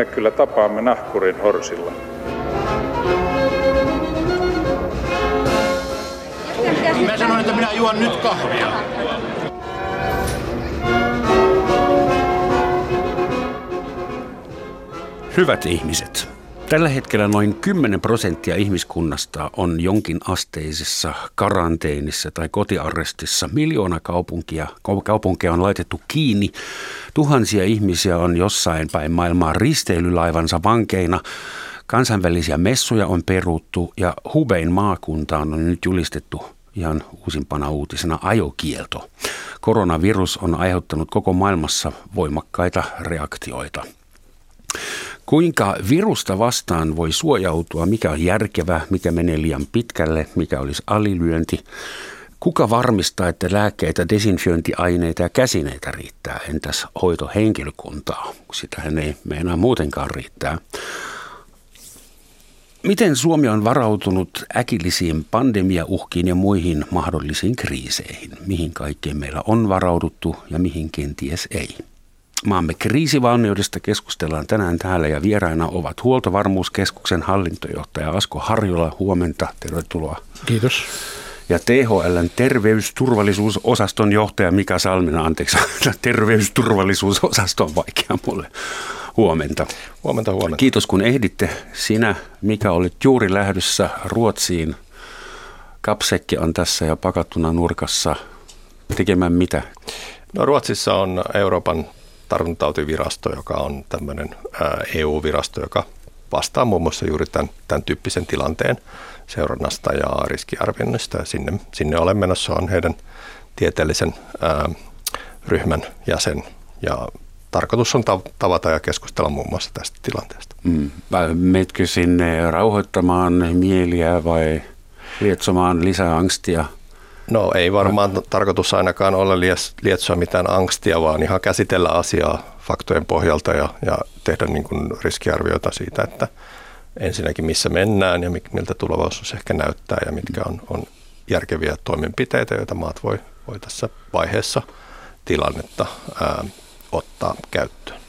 me kyllä tapaamme nahkurin horsilla. Mä sanoin, että minä juon nyt kahvia. Hyvät ihmiset, tällä hetkellä noin 10 prosenttia ihmiskunnasta on jonkin asteisessa karanteenissa tai kotiarrestissa. Miljoona kaupunkia, kaupunkeja on laitettu kiinni. Tuhansia ihmisiä on jossain päin maailmaa risteilylaivansa vankeina. Kansainvälisiä messuja on peruttu ja Hubein maakuntaan on nyt julistettu ihan uusimpana uutisena ajokielto. Koronavirus on aiheuttanut koko maailmassa voimakkaita reaktioita. Kuinka virusta vastaan voi suojautua, mikä on järkevä, mikä menee liian pitkälle, mikä olisi alilyönti. Kuka varmistaa, että lääkkeitä, desinfiointiaineita ja käsineitä riittää? Entäs hoitohenkilökuntaa? Sitähän ei meinaa muutenkaan riittää. Miten Suomi on varautunut äkillisiin pandemiauhkiin ja muihin mahdollisiin kriiseihin? Mihin kaikkeen meillä on varauduttu ja mihin kenties ei? Maamme kriisivalmiudesta keskustellaan tänään täällä ja vieraina ovat Huoltovarmuuskeskuksen hallintojohtaja Asko Harjola. Huomenta, tervetuloa. Kiitos. Ja THLn terveysturvallisuusosaston johtaja Mika Salmina, anteeksi, terveysturvallisuusosaston vaikea mulle. Huomenta. Huomenta, huomenta. Kiitos kun ehditte. Sinä, mikä olit juuri lähdössä Ruotsiin. Kapsekki on tässä ja pakattuna nurkassa. Tekemään mitä? No Ruotsissa on Euroopan tartuntatautivirasto, joka on tämmöinen EU-virasto, joka vastaa muun muassa juuri tämän, tämän tyyppisen tilanteen seurannasta ja riskiarvioinnista. Ja sinne, sinne olen menossa, on heidän tieteellisen ää, ryhmän jäsen ja tarkoitus on tavata ja keskustella muun muassa tästä tilanteesta. Mm. Meetkö sinne rauhoittamaan mieliä vai lietsomaan lisää angstia? No ei varmaan tarkoitus ainakaan ole lietsoa mitään angstia, vaan ihan käsitellä asiaa faktojen pohjalta ja, ja tehdä niin kuin riskiarvioita siitä, että ensinnäkin missä mennään ja miltä tulevaisuus ehkä näyttää ja mitkä on, on järkeviä toimenpiteitä, joita maat voi, voi tässä vaiheessa tilannetta ää, ottaa käyttöön.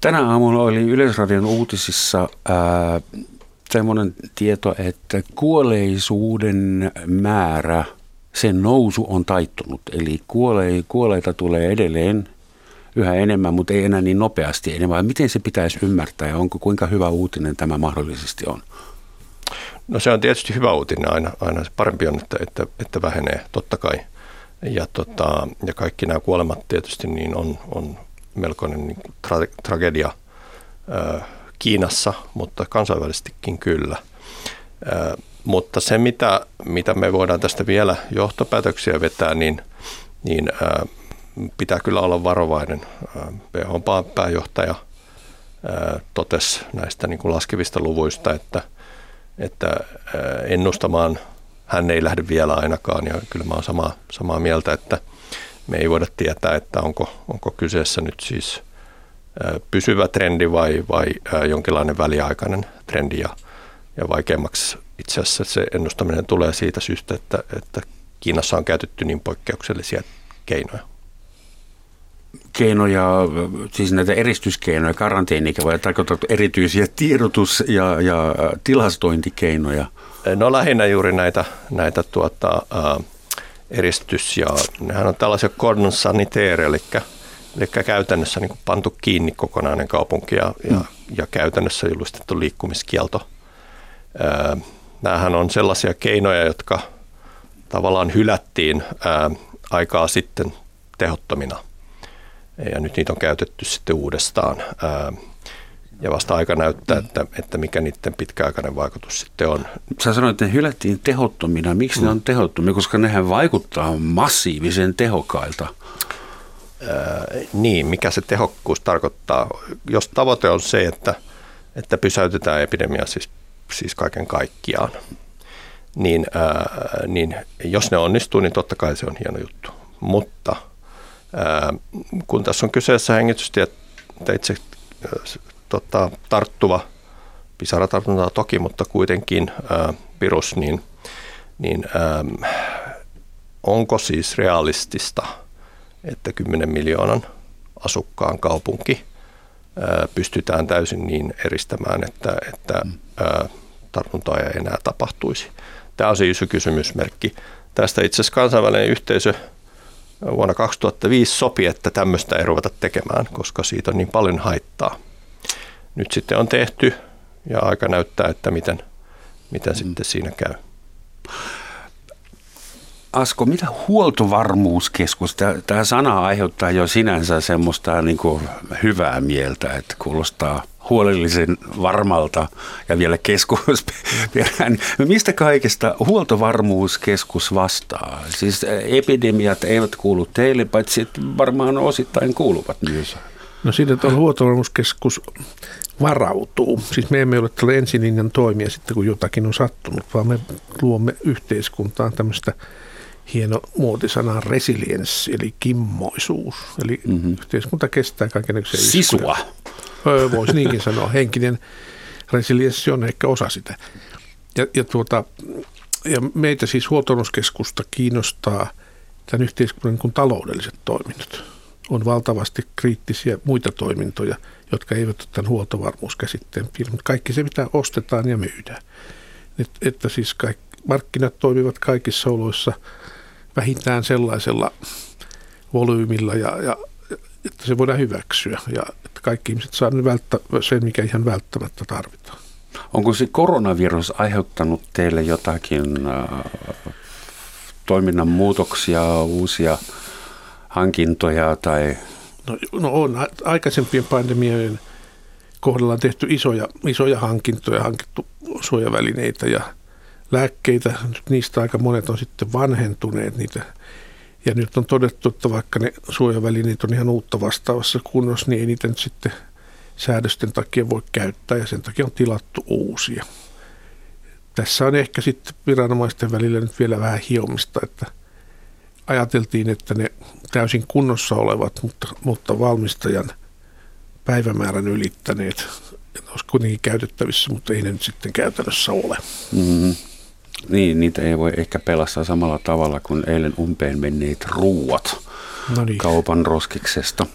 Tänä aamulla oli Yleisradion uutisissa ää, tieto, että kuolleisuuden määrä, sen nousu on taittunut. Eli kuole, kuoleita tulee edelleen yhä enemmän, mutta ei enää niin nopeasti enemmän. Miten se pitäisi ymmärtää ja onko kuinka hyvä uutinen tämä mahdollisesti on? No se on tietysti hyvä uutinen aina. Aina parempi on, että, että, että vähenee totta kai. Ja, tota, ja kaikki nämä kuolemat tietysti niin on, on melkoinen niin tra- tragedia ö, Kiinassa, mutta kansainvälisestikin kyllä. Ö, mutta se, mitä, mitä me voidaan tästä vielä johtopäätöksiä vetää, niin, niin ö, pitää kyllä olla varovainen. WHOn pääjohtaja ö, totesi näistä niin kuin laskevista luvuista, että, että ennustamaan hän ei lähde vielä ainakaan, ja kyllä mä olen samaa, samaa mieltä, että – me ei voida tietää, että onko, onko kyseessä nyt siis pysyvä trendi vai, vai jonkinlainen väliaikainen trendi. Ja, ja vaikeammaksi itse asiassa se ennustaminen tulee siitä syystä, että, että Kiinassa on käytetty niin poikkeuksellisia keinoja. Keinoja, siis näitä eristyskeinoja, vai tarkoitatko erityisiä tiedotus- ja, ja tilastointikeinoja? No lähinnä juuri näitä, näitä tuota, äh, eristys ja nehän on tällaisia cordon sanitaire, eli, eli käytännössä niin pantu kiinni kokonainen kaupunki ja, mm. ja, ja käytännössä julistettu liikkumiskielto. Nämähän on sellaisia keinoja, jotka tavallaan hylättiin aikaa sitten tehottomina. Ja nyt niitä on käytetty sitten uudestaan. Ja vasta aika näyttää, että, että mikä niiden pitkäaikainen vaikutus sitten on. Sä sanoit, että ne hylättiin tehottomina. Miksi mm. ne on tehottomia? Koska nehän vaikuttaa massiivisen tehokkailta. Ää, niin, mikä se tehokkuus tarkoittaa? Jos tavoite on se, että, että pysäytetään epidemia siis, siis kaiken kaikkiaan, niin, ää, niin jos ne onnistuu, niin totta kai se on hieno juttu. Mutta ää, kun tässä on kyseessä hengitystieteitse tota, tarttuva pisaratartunta toki, mutta kuitenkin ää, virus, niin, niin ää, onko siis realistista, että 10 miljoonan asukkaan kaupunki pystytään täysin niin eristämään, että, että tartuntaa ei enää tapahtuisi. Tämä on se iso kysymysmerkki. Tästä itse asiassa kansainvälinen yhteisö vuonna 2005 sopi, että tämmöistä ei ruveta tekemään, koska siitä on niin paljon haittaa. Nyt sitten on tehty ja aika näyttää, että miten, miten mm. sitten siinä käy. Asko, mitä huoltovarmuuskeskus, tämä sana aiheuttaa jo sinänsä semmoista niin hyvää mieltä, että kuulostaa huolellisen varmalta ja vielä keskusperään. Mistä kaikesta huoltovarmuuskeskus vastaa? Siis epidemiat eivät kuulu teille, paitsi varmaan osittain kuuluvat myös. No siitä, että huoltovarmuuskeskus varautuu. Siis me emme ole tällä ensilinjan toimia sitten, kun jotakin on sattunut, vaan me luomme yhteiskuntaan tämmöistä hieno muotisana resilienssi, eli kimmoisuus. Eli mm-hmm. yhteiskunta kestää kaikenlaisia Sisua. Öö, voisi niinkin sanoa. Henkinen resilienssi on ehkä osa sitä. Ja, ja, tuota, ja meitä siis huoltovarmuuskeskusta kiinnostaa tämän yhteiskunnan kuin taloudelliset toiminnot. On valtavasti kriittisiä muita toimintoja, jotka eivät ole tämän huoltovarmuuskäsitteen piiriin, mutta kaikki se, mitä ostetaan ja myydään. Et, että siis kaikki, markkinat toimivat kaikissa oloissa – vähintään sellaisella volyymilla ja, ja että se voidaan hyväksyä ja että kaikki ihmiset saavat välttä, sen, mikä ihan välttämättä tarvitaan. Onko se koronavirus aiheuttanut teille jotakin äh, toiminnan muutoksia, uusia hankintoja tai? No, no on. Aikaisempien pandemioiden kohdalla on tehty isoja, isoja hankintoja, hankittu suojavälineitä ja lääkkeitä. Niistä aika monet on sitten vanhentuneet niitä. Ja nyt on todettu, että vaikka ne suojavälineet on ihan uutta vastaavassa kunnossa, niin ei niitä nyt sitten säädösten takia voi käyttää ja sen takia on tilattu uusia. Tässä on ehkä sitten viranomaisten välillä nyt vielä vähän hiomista, että ajateltiin, että ne täysin kunnossa olevat, mutta, mutta valmistajan päivämäärän ylittäneet olisi kuitenkin käytettävissä, mutta ei ne nyt sitten käytännössä ole. Mm-hmm. Niin, niitä ei voi ehkä pelastaa samalla tavalla kuin eilen umpeen menneet ruuat no niin. kaupan roskiksesta.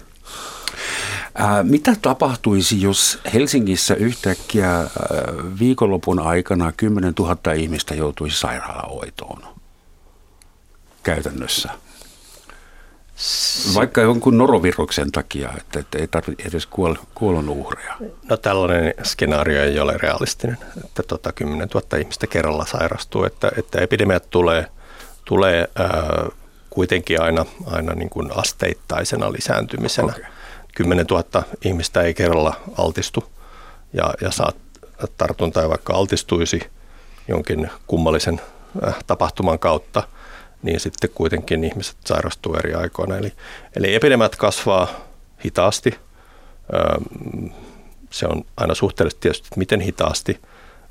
Ää, mitä tapahtuisi, jos Helsingissä yhtäkkiä ää, viikonlopun aikana 10 000 ihmistä joutuisi sairaalahoitoon käytännössä? Vaikka jonkun noroviruksen takia, että, että ei tarvitse edes kuol, kuolon uhreja. No tällainen skenaario ei ole realistinen, että tota 10 000 ihmistä kerralla sairastuu, että, että epidemiat tulee, tulee ää, kuitenkin aina, aina niin kuin asteittaisena lisääntymisenä. Okay. 10 000 ihmistä ei kerralla altistu ja, ja saa tartuntaa, vaikka altistuisi jonkin kummallisen tapahtuman kautta – niin sitten kuitenkin ihmiset sairastuu eri aikoina. Eli, eli epidemiat kasvaa hitaasti. Se on aina suhteellisesti tietysti, että miten hitaasti,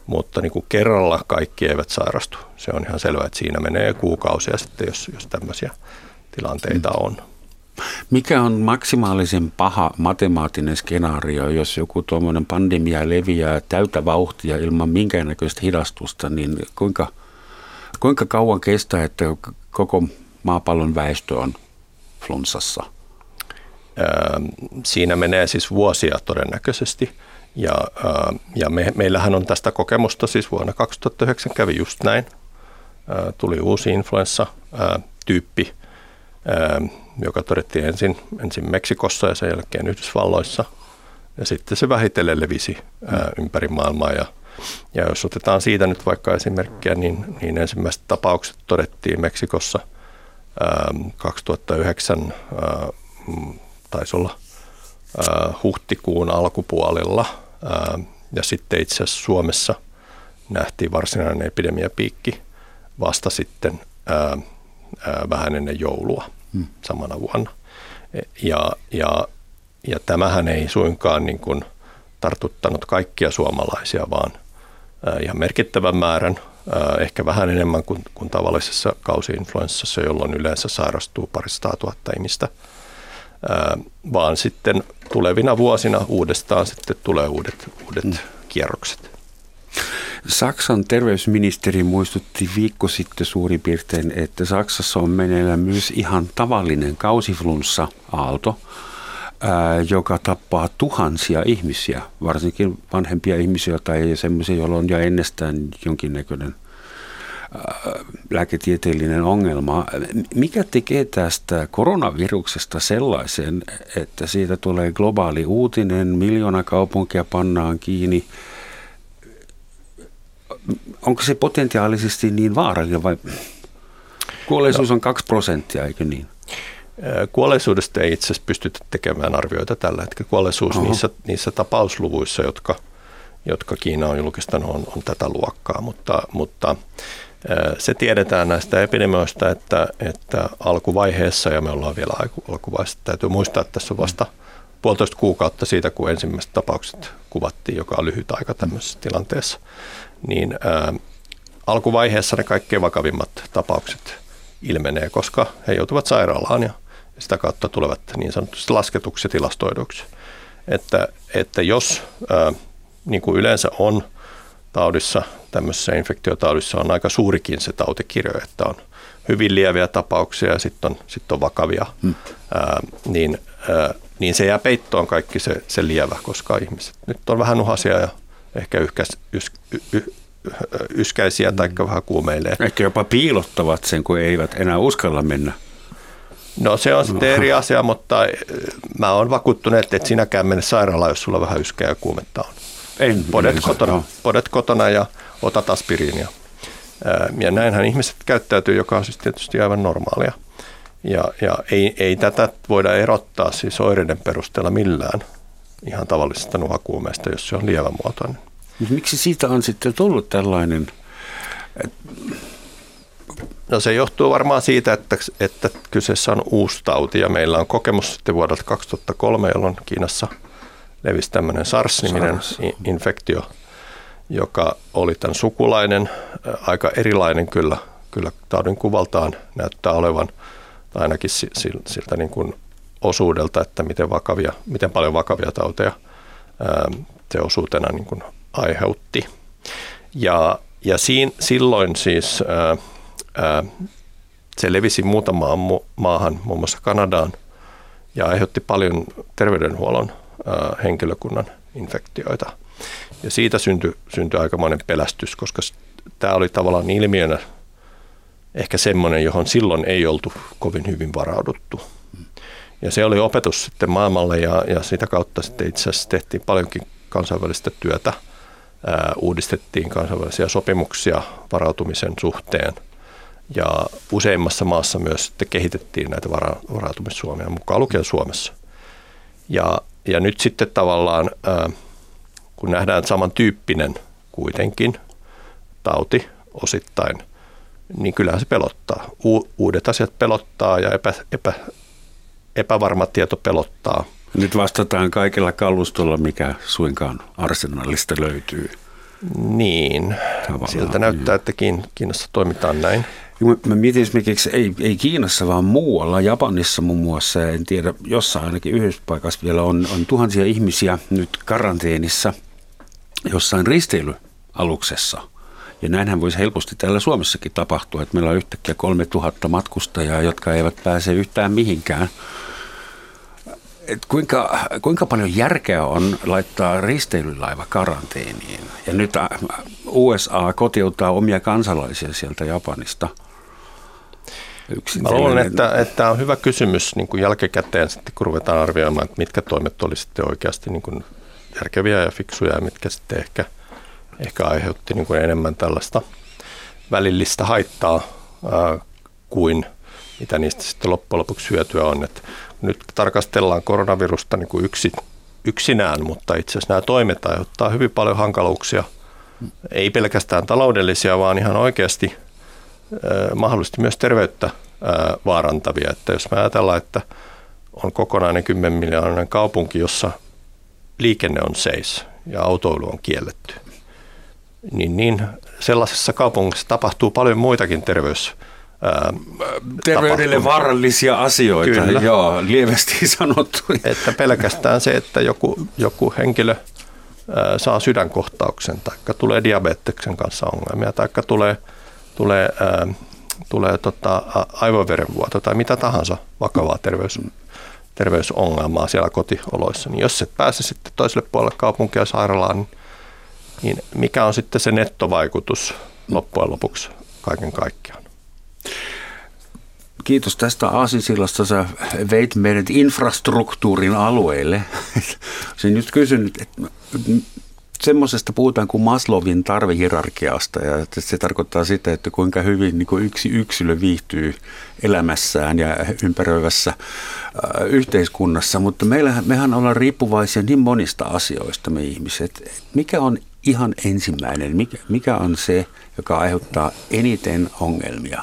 mutta niin kuin kerralla kaikki eivät sairastu. Se on ihan selvää, että siinä menee kuukausia sitten, jos, jos tämmöisiä tilanteita mm. on. Mikä on maksimaalisen paha matemaattinen skenaario, jos joku tuommoinen pandemia leviää täytä vauhtia ilman minkäännäköistä hidastusta, niin kuinka, kuinka kauan kestää, että koko maapallon väestö on flunssassa? Siinä menee siis vuosia todennäköisesti. Ja, ja me, meillähän on tästä kokemusta, siis vuonna 2009 kävi just näin. Tuli uusi influenssa-tyyppi, joka todettiin ensin, ensin Meksikossa ja sen jälkeen Yhdysvalloissa. Ja sitten se vähitellen levisi ympäri maailmaa ja ja jos otetaan siitä nyt vaikka esimerkkiä, niin, niin ensimmäiset tapaukset todettiin Meksikossa ää, 2009, ää, taisi olla ää, huhtikuun alkupuolella. Ää, ja sitten itse asiassa Suomessa nähtiin varsinainen epidemiapiikki vasta sitten ää, ää, vähän ennen joulua hmm. samana vuonna. Ja, ja, ja tämähän ei suinkaan niin kuin tartuttanut kaikkia suomalaisia, vaan ihan merkittävän määrän, ehkä vähän enemmän kuin, kuin tavallisessa kausiinfluenssassa, jolloin yleensä sairastuu paristaa tuhatta ihmistä, vaan sitten tulevina vuosina uudestaan sitten tulee uudet, uudet mm. kierrokset. Saksan terveysministeri muistutti viikko sitten suurin piirtein, että Saksassa on meneillään myös ihan tavallinen kausiflunssa-aalto. Ää, joka tappaa tuhansia ihmisiä, varsinkin vanhempia ihmisiä tai sellaisia, joilla on jo ennestään jonkinnäköinen lääketieteellinen ongelma. Mikä tekee tästä koronaviruksesta sellaisen, että siitä tulee globaali uutinen, miljoona kaupunkia pannaan kiinni? Onko se potentiaalisesti niin vaarallinen vai kuolleisuus on 2 prosenttia, eikö niin? Kuolleisuudesta ei itse asiassa pystytä tekemään arvioita tällä hetkellä. Kuolleisuus niissä, niissä tapausluvuissa, jotka, jotka Kiina on julkistanut, on, on tätä luokkaa, mutta, mutta se tiedetään näistä epidemioista, että, että alkuvaiheessa, ja me ollaan vielä alkuvaiheessa, täytyy muistaa, että tässä on vasta puolitoista kuukautta siitä, kun ensimmäiset tapaukset kuvattiin, joka on lyhyt aika tämmöisessä tilanteessa, niin ää, alkuvaiheessa ne kaikkein vakavimmat tapaukset ilmenee, koska he joutuvat sairaalaan ja sitä kautta tulevat niin sanotusti lasketuksi ja tilastoiduksi. Että, että jos, ää, niin kuin yleensä on taudissa, tämmöisessä infektiotaudissa on aika suurikin se tautikirjo, että on hyvin lieviä tapauksia ja sitten on, sit on vakavia, hmm. ää, niin, ää, niin se jää peittoon kaikki se, se lievä, koska ihmiset nyt on vähän uhasia ja ehkä yhkäs, ys, y, y, yskäisiä tai vähän kuumeilee. Ehkä jopa piilottavat sen, kun eivät enää uskalla mennä. No se on sitten eri asia, mutta mä oon vakuuttunut, että sinäkään mene sairaalaan, jos sulla vähän yskää ja kuumetta on. En, podet, kotona, no. podet kotona ja otat aspiriinia. Ja näinhän ihmiset käyttäytyy, joka on siis tietysti aivan normaalia. Ja, ja ei, ei tätä voida erottaa siis oireiden perusteella millään ihan tavallisesta nuhakuumeesta, jos se on lievämuotoinen. Miksi siitä on sitten tullut tällainen? No se johtuu varmaan siitä, että, että kyseessä on uusi tauti ja meillä on kokemus sitten vuodelta 2003, jolloin Kiinassa – levisi tämmöinen SARS-niminen SARS. infektio, joka oli tämän sukulainen, aika erilainen kyllä, kyllä taudin kuvaltaan näyttää olevan, tai ainakin siltä niin kuin osuudelta, että miten, vakavia, miten paljon vakavia tauteja se osuutena niin kuin aiheutti. Ja, ja siinä, silloin siis ää, se levisi muutamaan maahan, muun muassa Kanadaan, ja aiheutti paljon terveydenhuollon henkilökunnan infektioita. Ja siitä syntyi, syntyi aikamoinen pelästys, koska tämä oli tavallaan ilmiönä ehkä semmoinen, johon silloin ei oltu kovin hyvin varauduttu. Ja se oli opetus sitten maailmalle ja, ja sitä kautta sitten itse asiassa tehtiin paljonkin kansainvälistä työtä. Uudistettiin kansainvälisiä sopimuksia varautumisen suhteen ja useimmassa maassa myös sitten kehitettiin näitä vara, varautumissuomia, mukaan lukien Suomessa. Ja ja nyt sitten tavallaan, kun nähdään samantyyppinen kuitenkin tauti osittain, niin kyllähän se pelottaa. uudet asiat pelottaa ja epä, epä, epävarma tieto pelottaa. Nyt vastataan kaikilla kalustolla, mikä suinkaan arsenaalista löytyy. Niin, Tavallaan, siltä näyttää, niin. että Kiinassa toimitaan näin. Mä mietin esimerkiksi, ei, ei Kiinassa, vaan muualla, Japanissa muun muassa, en tiedä, jossain ainakin yhdessä paikassa vielä on, on tuhansia ihmisiä nyt karanteenissa jossain risteilyaluksessa. Ja näinhän voisi helposti täällä Suomessakin tapahtua, että meillä on yhtäkkiä 3000 matkustajaa, jotka eivät pääse yhtään mihinkään. Et kuinka, kuinka paljon järkeä on laittaa risteilylaiva karanteeniin? Ja nyt USA kotiuttaa omia kansalaisia sieltä Japanista – Mä luulen, että, että tämä on hyvä kysymys niin kuin jälkikäteen sitten, kun ruvetaan arvioimaan, että mitkä toimet oli sitten oikeasti niin kuin järkeviä ja fiksuja ja mitkä sitten ehkä, ehkä aiheutti niin kuin enemmän tällaista välillistä haittaa ää, kuin mitä niistä sitten loppujen lopuksi hyötyä on. Että nyt tarkastellaan koronavirusta niin kuin yksi, yksinään, mutta itse asiassa nämä toimet aiheuttaa hyvin paljon hankaluuksia, ei pelkästään taloudellisia, vaan ihan oikeasti – mahdollisesti myös terveyttä vaarantavia. Että jos me ajatellaan, että on kokonainen 10 miljoonan kaupunki, jossa liikenne on seis ja autoilu on kielletty, niin, niin sellaisessa kaupungissa tapahtuu paljon muitakin terveys Terveydelle vaarallisia asioita, Kyllä. joo, lievästi sanottu. Että pelkästään se, että joku, joku henkilö saa sydänkohtauksen, tai tulee diabeteksen kanssa ongelmia, tai tulee – tulee, ää, tulee tota, aivoverenvuoto tai mitä tahansa vakavaa terveys, terveysongelmaa siellä kotioloissa, niin jos et pääse sitten toiselle puolelle kaupunkia sairaalaan, niin, niin mikä on sitten se nettovaikutus loppujen lopuksi kaiken kaikkiaan? Kiitos tästä aasisillasta. Sä veit meidät infrastruktuurin alueelle. Olisin nyt kysynyt, että semmoisesta puhutaan kuin Maslowin tarvehierarkiasta ja se tarkoittaa sitä, että kuinka hyvin niin kuin yksi yksilö viihtyy elämässään ja ympäröivässä äh, yhteiskunnassa, mutta meillähän, mehän ollaan riippuvaisia niin monista asioista me ihmiset. Mikä on ihan ensimmäinen, mikä, mikä on se, joka aiheuttaa eniten ongelmia?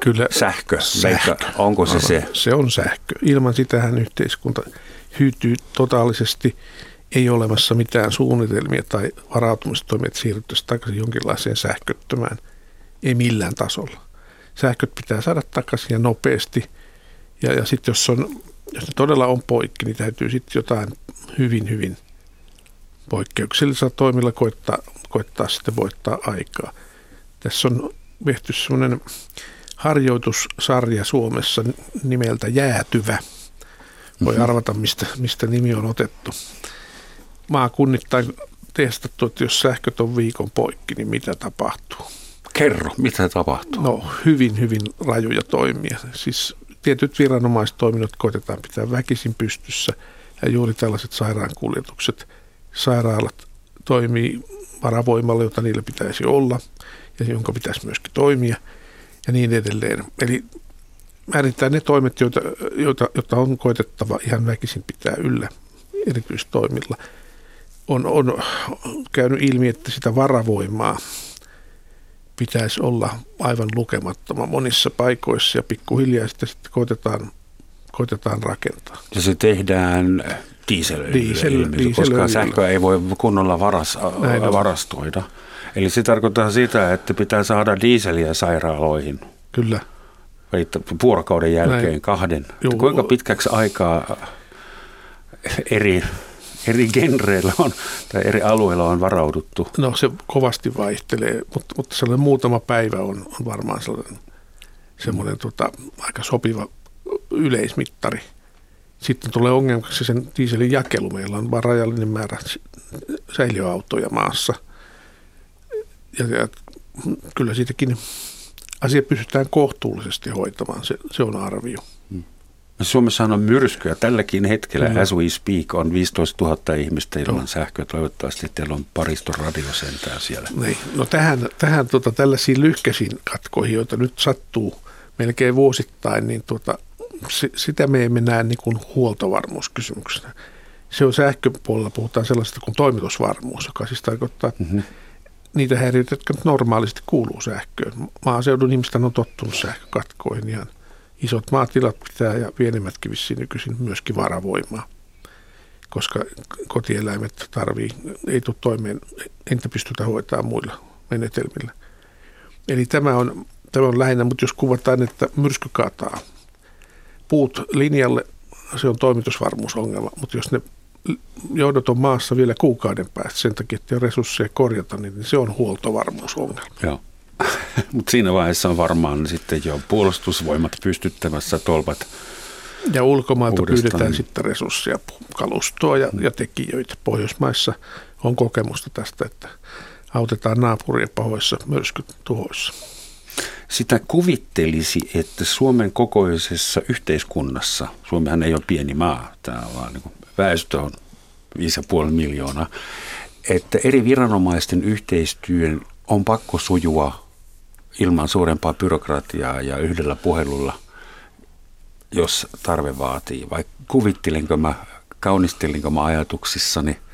Kyllä sähkö. sähkö. onko se se? Se on sähkö. Ilman sitähän yhteiskunta hyytyy totaalisesti. Ei ole olemassa mitään suunnitelmia tai varautumistoimia, että siirryttäisiin takaisin jonkinlaiseen sähköttömään. Ei millään tasolla. Sähköt pitää saada takaisin ja nopeasti. Ja, ja sitten jos, on, jos ne todella on poikki, niin täytyy sitten jotain hyvin, hyvin poikkeuksellisilla toimilla koittaa, koittaa sitten voittaa aikaa. Tässä on tehty sellainen harjoitussarja Suomessa nimeltä Jäätyvä. Voi mm-hmm. arvata, mistä, mistä nimi on otettu. Maakunnittain testattu, että jos sähköt on viikon poikki, niin mitä tapahtuu? Kerro, mitä tapahtuu? No hyvin, hyvin rajuja toimia. Siis tietyt viranomaistoiminnot koitetaan pitää väkisin pystyssä ja juuri tällaiset sairaankuljetukset. Sairaalat toimii varavoimalla, jota niillä pitäisi olla ja jonka pitäisi myöskin toimia – ja niin edelleen. Eli määrittää ne toimet, joita, joita, joita on koitettava ihan väkisin pitää yllä erityistoimilla. On, on käynyt ilmi, että sitä varavoimaa pitäisi olla aivan lukemattoman monissa paikoissa ja pikkuhiljaa sitä sitten koitetaan, koitetaan rakentaa. Ja se tehdään diesel, diesel, koska sähköä ei voi kunnolla varas, varastoida. Eli se tarkoittaa sitä, että pitää saada diiseliä sairaaloihin. Kyllä. Vuorokauden jälkeen Näin. kahden. Juu. Kuinka pitkäksi aikaa eri, eri genreillä on, tai eri alueilla on varauduttu? No se kovasti vaihtelee, mutta, mutta sellainen muutama päivä on, on varmaan sellainen semmoinen tota, aika sopiva yleismittari. Sitten tulee ongelmaksi sen dieselin jakelu. Meillä on vain rajallinen määrä säiliöautoja maassa – ja, ja kyllä siitäkin asia pystytään kohtuullisesti hoitamaan, se, se on arvio. Hmm. Suomessa on myrskyä. Tälläkin hetkellä, mm. as we speak, on 15 000 ihmistä ilman no. sähköä. Toivottavasti teillä on pariston radiosentää siellä. Niin. No tähän, tähän tota, tällaisiin lyhkäisiin katkoihin, joita nyt sattuu melkein vuosittain, niin tota, se, sitä me emme näe niin kuin huoltovarmuuskysymyksenä. Se on sähköpuolella, puhutaan sellaista kuin toimitusvarmuus, joka siis tarkoittaa, mm-hmm niitä häiriöitä, jotka normaalisti kuuluu sähköön. Maaseudun ihmistä on tottunut sähkökatkoihin. Ihan isot maatilat pitää ja pienemmätkin vissiin nykyisin myöskin varavoimaa, koska kotieläimet tarvii, ei tule toimeen, entä pystytä hoitaa muilla menetelmillä. Eli tämä on, tämä on lähinnä, mutta jos kuvataan, että myrsky kataa puut linjalle, se on toimitusvarmuusongelma, mutta jos ne joudot on maassa vielä kuukauden päästä sen takia, että ei resursseja korjata, niin se on huoltovarmuusongelma. Joo. Mutta siinä vaiheessa on varmaan sitten jo puolustusvoimat pystyttämässä tolpat Ja ulkomailta uudestaan. pyydetään sitten resursseja, kalustoa ja, ja tekijöitä. Pohjoismaissa on kokemusta tästä, että autetaan naapuria pahoissa myrskytuhoissa. Sitä kuvittelisi, että Suomen kokoisessa yhteiskunnassa, Suomihan ei ole pieni maa, tämä on vaan niin väestö on 5,5 miljoonaa, että eri viranomaisten yhteistyön on pakko sujua ilman suurempaa byrokratiaa ja yhdellä puhelulla, jos tarve vaatii. Vai kuvittelenko mä, kaunistelinko mä ajatuksissani –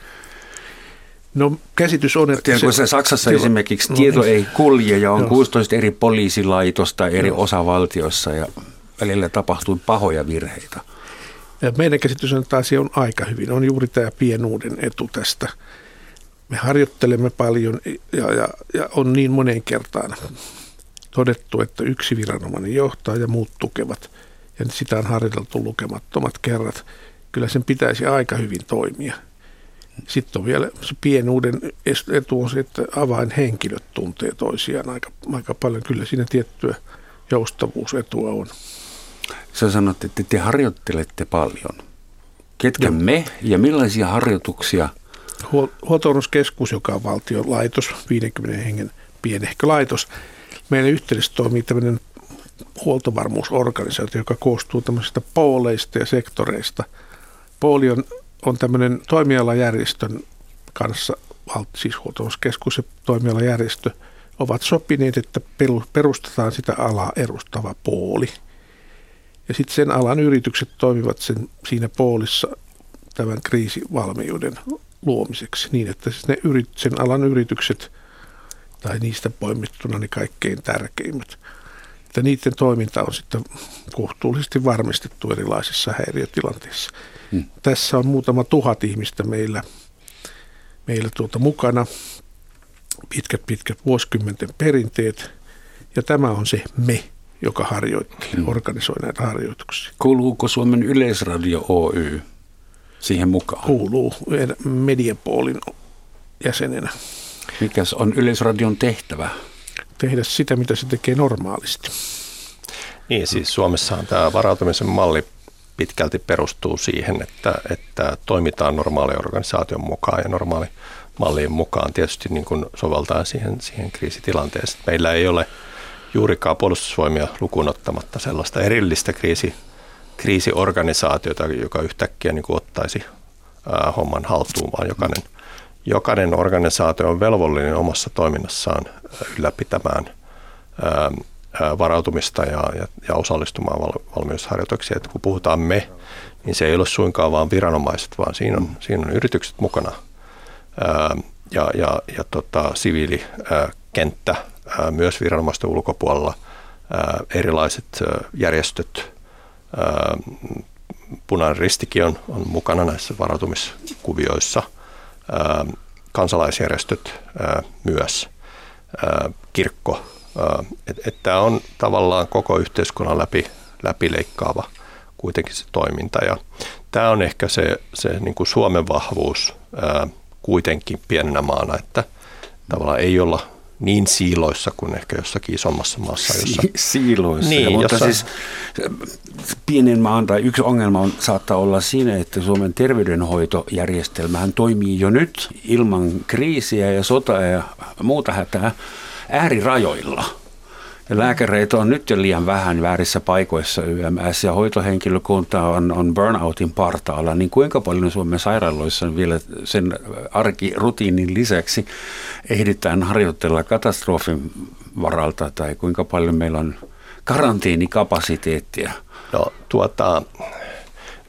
No käsitys on, että... Se, se Saksassa tilo, esimerkiksi no, tieto niin. ei kulje ja on no. 16 eri poliisilaitosta eri no. osavaltiossa ja välillä tapahtuu pahoja virheitä. Meidän käsitys on, että asia on aika hyvin. On juuri tämä pienuuden etu tästä. Me harjoittelemme paljon ja, ja, ja on niin moneen kertaan todettu, että yksi viranomainen johtaa ja muut tukevat. Ja sitä on harjoiteltu lukemattomat kerrat. Kyllä sen pitäisi aika hyvin toimia. Sitten on vielä se pienuuden etu on se, että avainhenkilöt tuntee toisiaan aika, aika paljon. Kyllä siinä tiettyä joustavuusetua on. Sä sanot, että te harjoittelette paljon. Ketkä me ja millaisia harjoituksia? Huoltovarmuuskeskus, joka on valtion laitos, 50 hengen pienehkö laitos. Meidän yhteydessä toimii tämmöinen huoltovarmuusorganisaatio, joka koostuu tämmöisistä pooleista ja sektoreista. Pooli on, on tämmöinen toimialajärjestön kanssa, siis huoltovarmuuskeskus ja toimialajärjestö, ovat sopineet, että perustetaan sitä alaa edustava pooli. Ja sitten sen alan yritykset toimivat sen, siinä poolissa tämän kriisivalmiuden luomiseksi niin, että siis ne yrit, sen alan yritykset tai niistä poimittuna ne kaikkein tärkeimmät – että niiden toiminta on sitten kohtuullisesti varmistettu erilaisissa häiriötilanteissa. Hmm. Tässä on muutama tuhat ihmistä meillä, meillä tuota mukana, pitkät pitkät vuosikymmenten perinteet, ja tämä on se me, joka harjoittaa, hmm. organisoi näitä harjoituksia. Kuuluuko Suomen Yleisradio Oy siihen mukaan? Kuuluu Mediapoolin jäsenenä. Mikäs on Yleisradion tehtävä? tehdä sitä, mitä se tekee normaalisti. Niin, siis Suomessahan tämä varautumisen malli pitkälti perustuu siihen, että, että toimitaan normaali organisaation mukaan ja normaali mallien mukaan tietysti niin kuin soveltaa siihen, siihen kriisitilanteeseen. Meillä ei ole juurikaan puolustusvoimia lukuun ottamatta sellaista erillistä kriisi, kriisiorganisaatiota, joka yhtäkkiä niin kuin ottaisi ää, homman haltuun, vaan jokainen – jokainen organisaatio on velvollinen omassa toiminnassaan ylläpitämään varautumista ja, ja, ja osallistumaan val, valmiusharjoituksiin. Kun puhutaan me, niin se ei ole suinkaan vain viranomaiset, vaan siinä on, siinä on yritykset mukana ää, ja, ja, ja tota, siviilikenttä ää, myös viranomaisten ulkopuolella, ää, erilaiset ää, järjestöt, ää, Punainen ristikin on, on mukana näissä varautumiskuvioissa – kansalaisjärjestöt myös, kirkko. Että et tämä on tavallaan koko yhteiskunnan läpi, läpileikkaava kuitenkin se toiminta. Ja tämä on ehkä se, se niin kuin Suomen vahvuus kuitenkin pienenä maana, että tavallaan ei olla niin siiloissa kuin ehkä jossakin isommassa maassa. Jossa... Si- siiloissa, niin, mutta jossa... siis pienen maan tai yksi ongelma on, saattaa olla siinä, että Suomen terveydenhoitojärjestelmähän toimii jo nyt ilman kriisiä ja sotaa ja muuta hätää äärirajoilla – ja lääkäreitä on nyt jo liian vähän väärissä paikoissa YMS ja hoitohenkilökunta on, on burnoutin partaalla, niin kuinka paljon Suomen sairaaloissa vielä sen arkirutiinin lisäksi ehditään harjoitella katastrofin varalta tai kuinka paljon meillä on karantiinikapasiteettia? No tuota,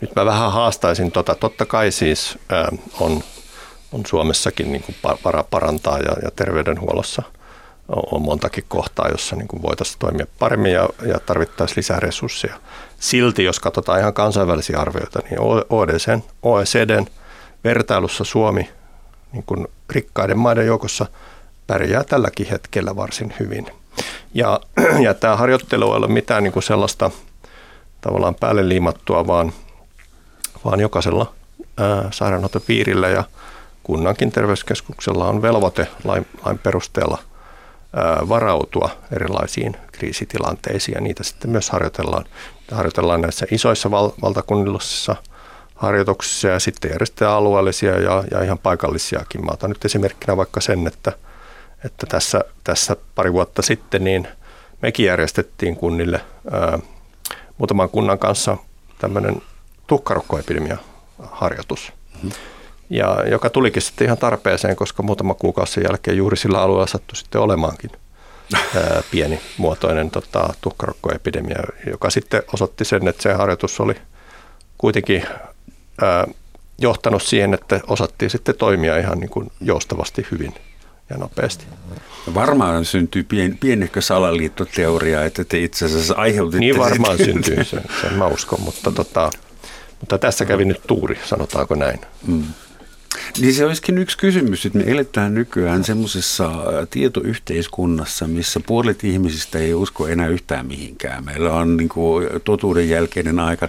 nyt mä vähän haastaisin tota, totta kai siis äh, on, on Suomessakin niin kuin vara parantaa ja, ja terveydenhuollossa – on montakin kohtaa, jossa niin kuin voitaisiin toimia paremmin ja, ja tarvittaisiin lisää resursseja. Silti, jos katsotaan ihan kansainvälisiä arvioita, niin OECDn, OECDn vertailussa Suomi niin kuin rikkaiden maiden joukossa pärjää tälläkin hetkellä varsin hyvin. Ja, ja tämä harjoittelu ei ole mitään niin kuin sellaista tavallaan päälle liimattua, vaan, vaan jokaisella ää, sairaanhoitopiirillä ja kunnankin terveyskeskuksella on velvoite lain, lain perusteella – varautua erilaisiin kriisitilanteisiin ja niitä sitten myös harjoitellaan. Harjoitellaan näissä isoissa val- valtakunnallisissa harjoituksissa ja sitten järjestetään alueellisia ja, ja ihan paikallisiakin. Mä otan nyt esimerkkinä vaikka sen, että, että tässä, tässä pari vuotta sitten niin mekin järjestettiin kunnille ää, muutaman kunnan kanssa tämmöinen tuhkarokkoepidemia harjoitus. Mm-hmm ja joka tulikin sitten ihan tarpeeseen, koska muutama kuukausi sen jälkeen juuri sillä alueella sattui sitten olemaankin ää, pieni muotoinen tota, tuhkarokkoepidemia, joka sitten osoitti sen, että se harjoitus oli kuitenkin ää, johtanut siihen, että osattiin sitten toimia ihan niin kuin joustavasti hyvin ja nopeasti. Varmaan syntyy pien, pienehkö salaliittoteoria, että te itse asiassa aiheutitte... Niin varmaan syntyy, sen, sen mä uskon, mutta, tota, mutta tässä kävi nyt tuuri, sanotaanko näin. Mm. Niin se olisikin yksi kysymys, että me eletään nykyään semmoisessa tietoyhteiskunnassa, missä puolet ihmisistä ei usko enää yhtään mihinkään. Meillä on niin kuin totuuden jälkeinen aika,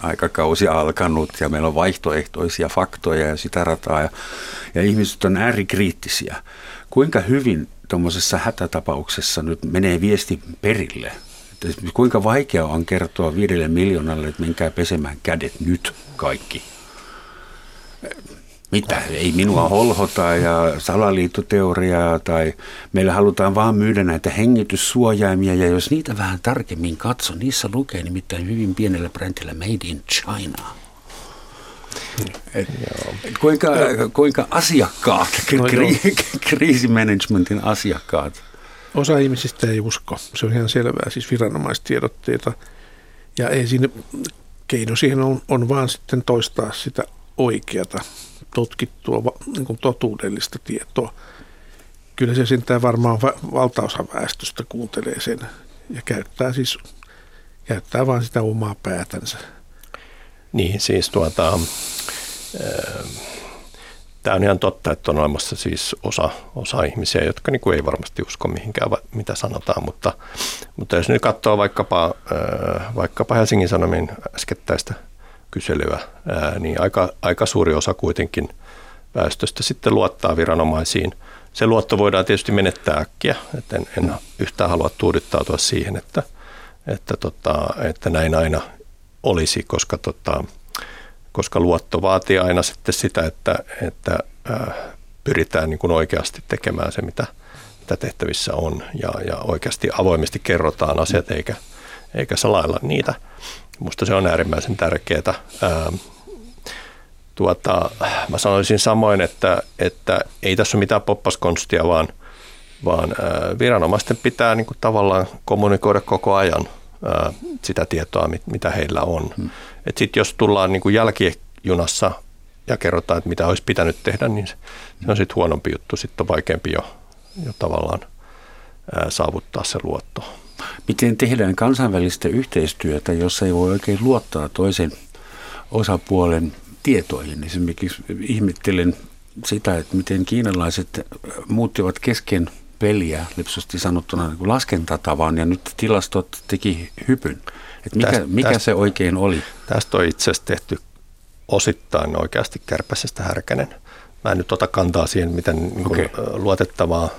aikakausi alkanut ja meillä on vaihtoehtoisia faktoja ja sitä rataa ja, ja ihmiset on äärikriittisiä. Kuinka hyvin tuommoisessa hätätapauksessa nyt menee viesti perille? Että kuinka vaikea on kertoa viidelle miljoonalle, että menkää pesemään kädet nyt kaikki? Mitä? Ei minua holhota ja salaliittoteoriaa tai meillä halutaan vaan myydä näitä hengityssuojaimia ja jos niitä vähän tarkemmin katso, niissä lukee nimittäin hyvin pienellä brändillä Made in China. Et, kuinka, kuinka asiakkaat, no, kri, kriisimanagementin asiakkaat? Osa ihmisistä ei usko, se on ihan selvää, siis viranomaistiedotteita. Ja ei siinä, keino siihen on, on vaan sitten toistaa sitä oikeata, tutkittua, niin kuin totuudellista tietoa. Kyllä se sentään varmaan valtaosa väestöstä kuuntelee sen ja käyttää siis käyttää vain sitä omaa päätänsä. Niin, siis tuota, Tämä on ihan totta, että on olemassa siis osa, osa ihmisiä, jotka niin ei varmasti usko mihinkään, mitä sanotaan, mutta, mutta jos nyt katsoo vaikkapa, vaikkapa Helsingin Sanomin äskettäistä kyselyä, niin aika, aika suuri osa kuitenkin väestöstä sitten luottaa viranomaisiin. Se luotto voidaan tietysti menettää äkkiä, että en, en yhtään halua tuudittautua siihen, että, että, tota, että näin aina olisi, koska tota, koska luotto vaatii aina sitten sitä, että, että pyritään niin kuin oikeasti tekemään se, mitä, mitä tehtävissä on ja, ja oikeasti avoimesti kerrotaan asiat eikä, eikä salailla niitä. Minusta se on äärimmäisen tärkeää. tuota, mä sanoisin samoin, että, että ei tässä ole mitään poppaskonstia, vaan, vaan viranomaisten pitää niin kuin tavallaan kommunikoida koko ajan sitä tietoa, mitä heillä on. Hmm. Että sitten jos tullaan niin kuin jälkijunassa ja kerrotaan, että mitä olisi pitänyt tehdä, niin se, on sitten huonompi juttu. Sitten on vaikeampi jo, jo tavallaan ää, saavuttaa se luotto. Miten tehdään kansainvälistä yhteistyötä, jos ei voi oikein luottaa toisen osapuolen tietoihin? Esimerkiksi ihmettelen sitä, että miten kiinalaiset muuttivat kesken peliä, lipsusti sanottuna niin laskentatavan, ja nyt tilastot teki hypyn. Et mikä tästä, mikä tästä, se oikein oli? Tästä on itse asiassa tehty osittain oikeasti kärpäisestä härkänen. Mä en nyt ota kantaa siihen, miten niin kuin, okay. luotettavaa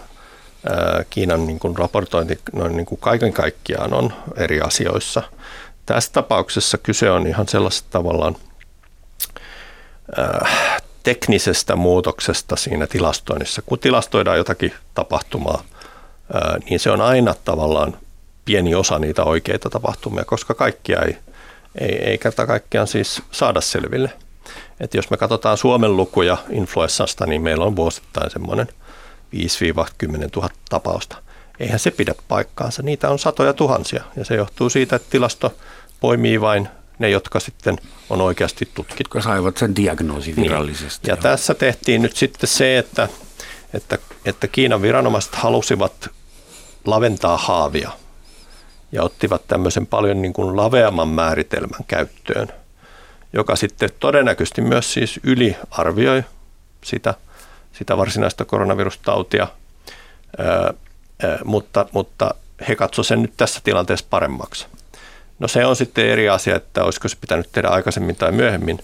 Kiinan niin kuin raportointi noin niin kuin kaiken kaikkiaan on eri asioissa. Tässä tapauksessa kyse on ihan sellaisesta tavallaan äh, teknisestä muutoksesta siinä tilastoinnissa. Kun tilastoidaan jotakin tapahtumaa, äh, niin se on aina tavallaan pieni osa niitä oikeita tapahtumia, koska kaikkia ei, ei, ei kerta kaikkiaan siis saada selville. Et jos me katsotaan Suomen lukuja influenssasta, niin meillä on vuosittain semmoinen 5-10 000 tapausta. Eihän se pidä paikkaansa. Niitä on satoja tuhansia ja se johtuu siitä, että tilasto poimii vain ne, jotka sitten on oikeasti tutkittu. Jotka saivat sen diagnoosin niin. virallisesti. Niin. Ja tässä tehtiin nyt sitten se, että, että, että Kiinan viranomaiset halusivat laventaa haavia – ja ottivat tämmöisen paljon niin kuin laveamman määritelmän käyttöön, joka sitten todennäköisesti myös siis yliarvioi sitä, sitä varsinaista koronavirustautia, mutta, mutta he katsoivat sen nyt tässä tilanteessa paremmaksi. No se on sitten eri asia, että olisiko se pitänyt tehdä aikaisemmin tai myöhemmin.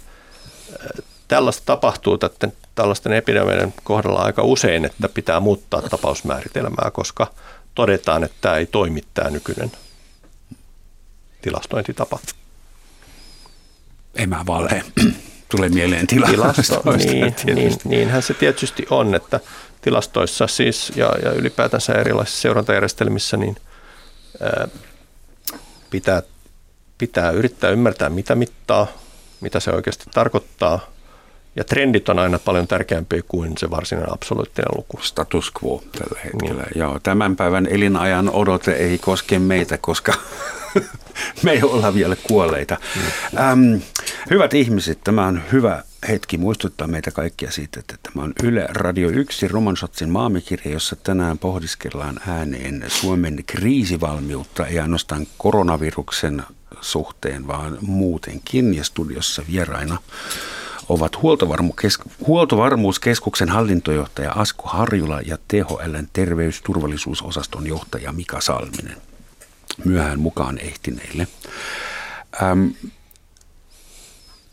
Tällaista tapahtuu tätten, tällaisten epidemioiden kohdalla aika usein, että pitää muuttaa tapausmääritelmää, koska todetaan, että tämä ei toimi tämä nykyinen tilastointitapa. Emävale. Tulee mieleen tilasto. niin, niin, niinhän se tietysti on, että tilastoissa siis ja, ja ylipäätänsä erilaisissa seurantajärjestelmissä niin ää, pitää, pitää yrittää ymmärtää, mitä mittaa, mitä se oikeasti tarkoittaa – ja trendit on aina paljon tärkeämpiä kuin se varsinainen absoluuttinen luku. Status quo tällä hetkellä. Mm. Joo, tämän päivän elinajan odote ei koske meitä, koska me ei olla vielä kuolleita. Ähm, hyvät ihmiset, tämä on hyvä hetki muistuttaa meitä kaikkia siitä, että tämä on Yle Radio 1 Romansotsin maamikirja, jossa tänään pohdiskellaan ääneen Suomen kriisivalmiutta, ei ainoastaan koronaviruksen suhteen, vaan muutenkin. Ja studiossa vieraina ovat Huoltovarmuuskeskuksen hallintojohtaja Asko Harjula ja THLn terveysturvallisuusosaston johtaja Mika Salminen. Myöhään mukaan ehtineille. Ähm,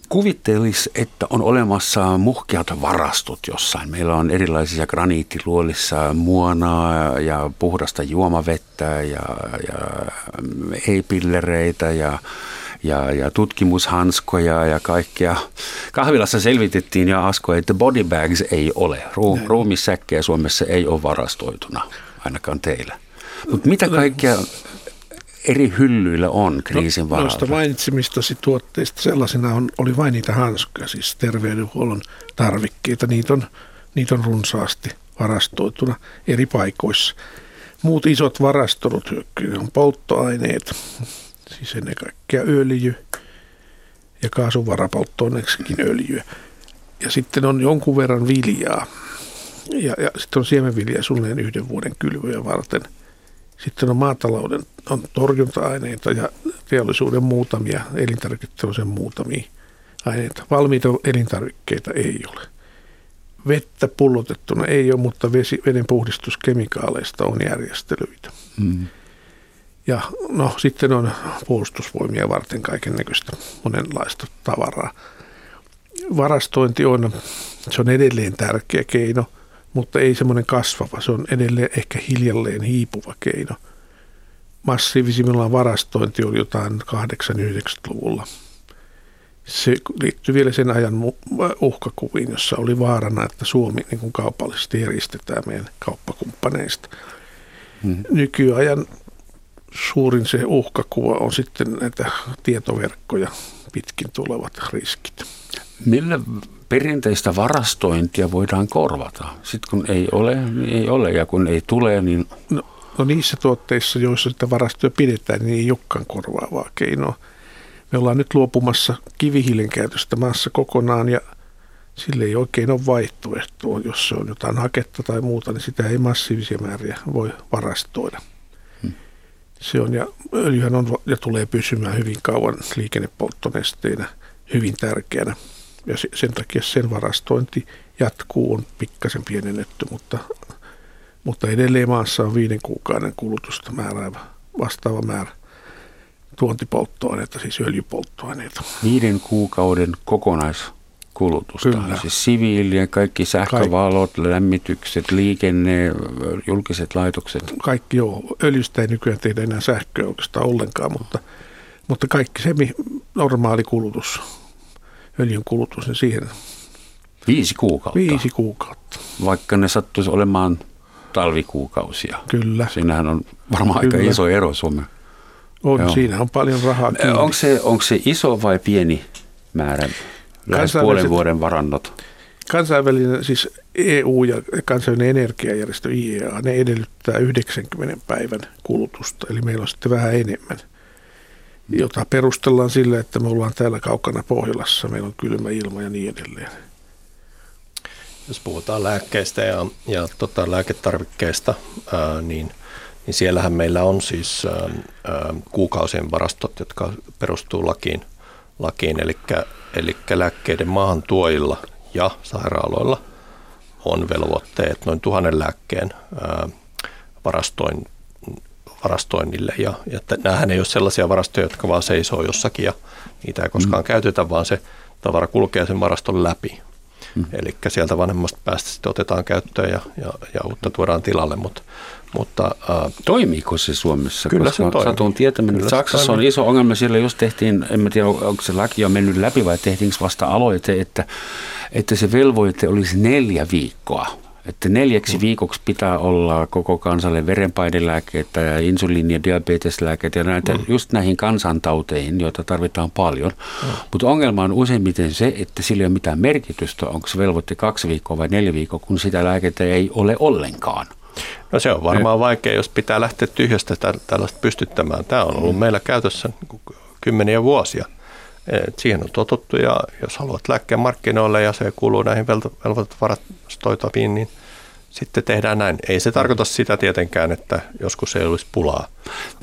kuvittelisi, että on olemassa muhkeat varastot jossain. Meillä on erilaisia graniittiluolissa muonaa ja puhdasta juomavettä ja, ja ei-pillereitä ja, ja, ja tutkimushanskoja ja kaikkea. Kahvilassa selvitettiin ja Asko, että body bags ei ole. Ru- ruumissäkkejä Suomessa ei ole varastoituna, ainakaan teillä. Mutta mitä kaikkea eri hyllyillä on kriisin no, varalta? Noista mainitsemistasi tuotteista sellaisena on, oli vain niitä hanskoja, siis terveydenhuollon tarvikkeita. Niitä on, niitä on runsaasti varastoituna eri paikoissa. Muut isot varastonut on polttoaineet, siis ennen kaikkea öljy ja kaasuvarapolttoaineeksikin öljyä. Ja sitten on jonkun verran viljaa ja, ja sitten on siemenviljaa suunnilleen yhden vuoden kylvöjä varten – sitten on maatalouden on torjunta-aineita ja teollisuuden muutamia, elintarviketeollisuuden muutamia aineita. Valmiita elintarvikkeita ei ole. Vettä pullotettuna ei ole, mutta vesi, veden puhdistuskemikaaleista on järjestelyitä. Mm. Ja no sitten on puolustusvoimia varten kaiken näköistä monenlaista tavaraa. Varastointi on, se on edelleen tärkeä keino – mutta ei semmoinen kasvava. Se on edelleen ehkä hiljalleen hiipuva keino. Massiivisimmillaan varastointi oli jotain 8-90-luvulla. Se liittyy vielä sen ajan uhkakuviin, jossa oli vaarana, että Suomi niin kuin kaupallisesti eristetään meidän kauppakumppaneista. Hmm. Nykyajan suurin se uhkakuva on sitten näitä tietoverkkoja pitkin tulevat riskit. Millä perinteistä varastointia voidaan korvata? Sitten kun ei ole, niin ei ole ja kun ei tule, niin... No, no niissä tuotteissa, joissa sitä varastoja pidetään, niin ei olekaan korvaavaa keinoa. Me ollaan nyt luopumassa kivihiilen käytöstä maassa kokonaan ja sille ei oikein ole vaihtoehtoa. Jos se on jotain haketta tai muuta, niin sitä ei massiivisia määriä voi varastoida. Hmm. Se on, ja öljyhän on ja tulee pysymään hyvin kauan liikennepolttonesteenä hyvin tärkeänä ja sen takia sen varastointi jatkuu, on pikkasen pienennetty, mutta, mutta edelleen maassa on viiden kuukauden kulutusta määräävä vastaava määrä tuontipolttoaineita, siis öljypolttoaineita. Viiden kuukauden kokonaiskulutusta, Kyllä. siis siviilien, kaikki sähkövalot, Kaik- lämmitykset, liikenne, julkiset laitokset. Kaikki joo, öljystä ei nykyään tehdä enää sähköä oikeastaan ollenkaan, mutta, mutta kaikki se normaali kulutus öljyn kulutus, niin siihen... Viisi kuukautta? Viisi kuukautta. Vaikka ne sattuisi olemaan talvikuukausia. Kyllä. Siinähän on varmaan Kyllä. aika iso ero Suomen. On, Joo. siinä on paljon rahaa kiinni. Onko se, onko se iso vai pieni määrä? Lähes puolen vuoden varannot. Kansainvälinen, siis EU ja kansainvälinen energiajärjestö IEA, ne edellyttää 90 päivän kulutusta, eli meillä on sitten vähän enemmän jota perustellaan sillä, että me ollaan täällä kaukana Pohjolassa, meillä on kylmä ilma ja niin edelleen. Jos puhutaan lääkkeistä ja, ja tota, lääketarvikkeista, ää, niin, niin siellähän meillä on siis ää, ää, kuukausien varastot, jotka perustuu lakiin, lakiin eli, eli lääkkeiden maahantuojilla ja sairaaloilla on velvoitteet noin tuhannen lääkkeen ää, varastoin varastoinnille. Ja, ja näähän ei ole sellaisia varastoja, jotka vaan seisoo jossakin ja niitä ei koskaan mm. käytetä, vaan se tavara kulkee sen varaston läpi. Mm. Eli sieltä vanhemmasta päästä sitten otetaan käyttöön ja, ja, ja uutta tuodaan tilalle, mutta mutta, äh, Toimiiko se Suomessa? Kyllä Koska se toimii. Satun tietämään, että Saksassa on iso ongelma. Siellä jos tehtiin, en mä tiedä onko se laki on mennyt läpi vai tehtiinkö vasta aloite, että, että se velvoite olisi neljä viikkoa että neljäksi viikoksi pitää olla koko kansalle verenpainelääkkeitä ja insuliini- ja diabeteslääkkeitä ja näitä, mm. just näihin kansantauteihin, joita tarvitaan paljon. Mm. Mutta ongelma on useimmiten se, että sillä ei ole mitään merkitystä, onko se velvoitte kaksi viikkoa vai neljä viikkoa, kun sitä lääkettä ei ole ollenkaan. No se on varmaan vaikea, jos pitää lähteä tyhjästä tällaista pystyttämään. Tämä on ollut mm. meillä käytössä kymmeniä vuosia. Et siihen on totuttu ja jos haluat lääkkeen markkinoille ja se kuuluu näihin velvoitevarastoitaviin, niin sitten tehdään näin. Ei se tarkoita sitä tietenkään, että joskus ei olisi pulaa,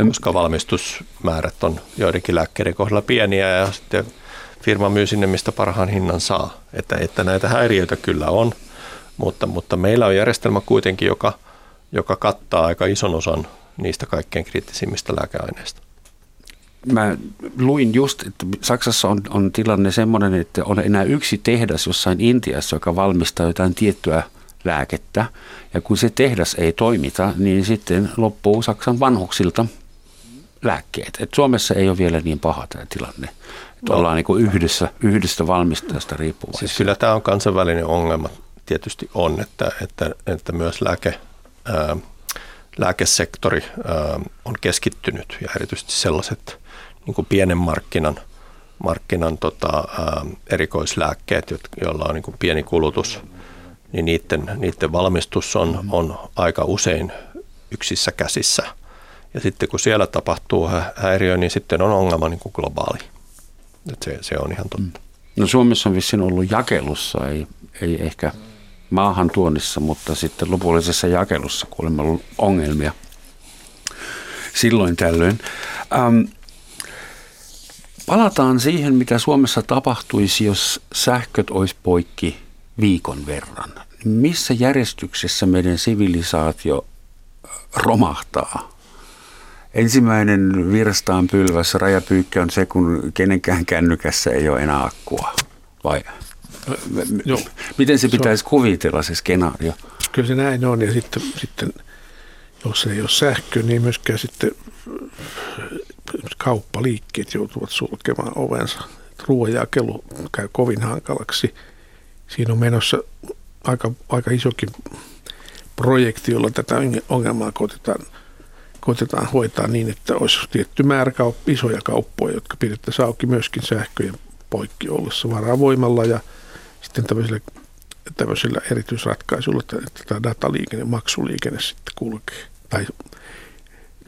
koska valmistusmäärät on joidenkin lääkkeiden kohdalla pieniä ja sitten firma myy sinne, mistä parhaan hinnan saa. Että, että näitä häiriöitä kyllä on, mutta, mutta meillä on järjestelmä kuitenkin, joka, joka kattaa aika ison osan niistä kaikkein kriittisimmistä lääkeaineista. mä luin just, että Saksassa on, on tilanne semmoinen, että on enää yksi tehdas jossain Intiassa, joka valmistaa jotain tiettyä lääkettä. Ja kun se tehdas ei toimita, niin sitten loppuu Saksan vanhuksilta lääkkeet. Et Suomessa ei ole vielä niin paha tämä tilanne. Että no. ollaan niin yhdessä, yhdestä valmistajasta riippuvaisia. Siis kyllä tämä on kansainvälinen ongelma tietysti on, että, että, että myös lääke, ää, lääkesektori ää, on keskittynyt ja erityisesti sellaiset niin pienen markkinan, markkinan tota, ää, erikoislääkkeet, joilla on niin pieni kulutus, niin niiden, niiden valmistus on, on aika usein yksissä käsissä. Ja sitten kun siellä tapahtuu häiriö, niin sitten on ongelma niin kuin globaali. Et se, se on ihan totta. No Suomessa on vissiin ollut jakelussa, ei, ei ehkä maahan tuonnissa, mutta sitten lopullisessa jakelussa kuulemma ollut ongelmia silloin tällöin. Ähm, palataan siihen, mitä Suomessa tapahtuisi, jos sähköt olisi poikki viikon verran. Missä järjestyksessä meidän sivilisaatio romahtaa? Ensimmäinen virstaan pylväs rajapyykkä on se, kun kenenkään kännykässä ei ole enää akkua. Vai Joo. miten se pitäisi se on, kuvitella se skenaario? Kyllä se näin on ja sitten, sitten jos ei ole sähkö, niin myöskään sitten kauppaliikkeet joutuvat sulkemaan ovensa. Ruoanjakelu käy kovin hankalaksi. Siinä on menossa aika, aika isokin projekti, jolla tätä ongelmaa koitetaan, koitetaan hoitaa niin, että olisi tietty määrä kaup- isoja kauppoja, jotka pidettäisiin auki myöskin sähköjen poikki ollessa varavoimalla ja sitten tämmöisillä, tämmöisillä erityisratkaisuilla, että, että tämä dataliikenne, maksuliikenne sitten kulkee. Tai,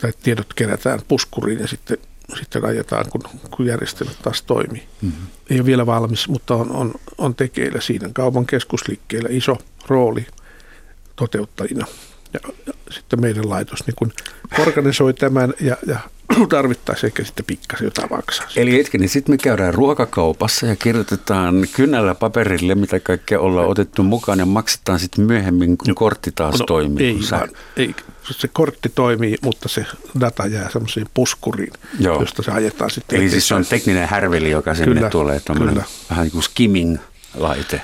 tai tiedot kerätään puskuriin ja sitten, sitten ajetaan, kun, kun järjestelmät taas toimii. Mm-hmm. Ei ole vielä valmis, mutta on, on, on tekeillä siinä kaupan keskusliikkeellä iso rooli toteuttajina. Ja, sitten meidän laitos niin kun organisoi tämän ja, ja tarvittaisiin ehkä sitten pikkasen jotain maksaa. Eli hetken, niin sitten me käydään ruokakaupassa ja kirjoitetaan kynnällä paperille, mitä kaikkea ollaan otettu mukaan ja maksetaan sitten myöhemmin, kun no, kortti taas no, toimii. Ei, vaan, ei, se kortti toimii, mutta se data jää semmoisiin puskuriin, Joo. josta se ajetaan sitten. Eli siis se on tekninen härveli, joka sinne kyllä, tulee, kyllä. vähän niin kuin skimming-laite.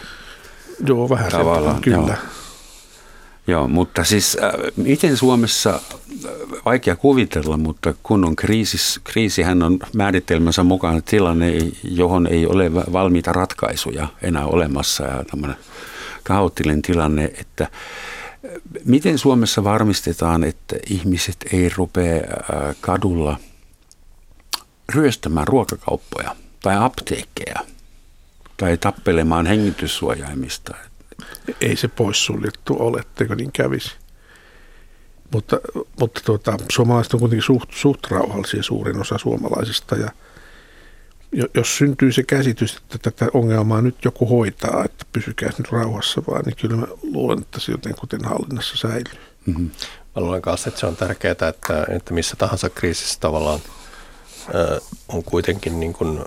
Joo, vähän Tavallaan, kyllä. Joo. Joo, mutta siis äh, miten Suomessa, äh, vaikea kuvitella, mutta kun on kriisis, kriisihän on määritelmänsä mukaan tilanne, johon ei ole valmiita ratkaisuja enää olemassa ja tämmöinen kaoottinen tilanne, että äh, miten Suomessa varmistetaan, että ihmiset ei rupea äh, kadulla ryöstämään ruokakauppoja tai apteekkeja tai tappelemaan hengityssuojaimista? Ei se poissuljettu ole, etteikö niin kävisi. Mutta, mutta tuota, suomalaiset on kuitenkin suht, suht rauhallisia suurin osa suomalaisista ja jos syntyy se käsitys, että tätä ongelmaa nyt joku hoitaa, että pysykää nyt rauhassa vaan, niin kyllä mä luulen, että se jotenkin hallinnassa säilyy. Mm-hmm. Mä luulen kanssa, että se on tärkeää, että, että missä tahansa kriisissä tavallaan on kuitenkin niin kuin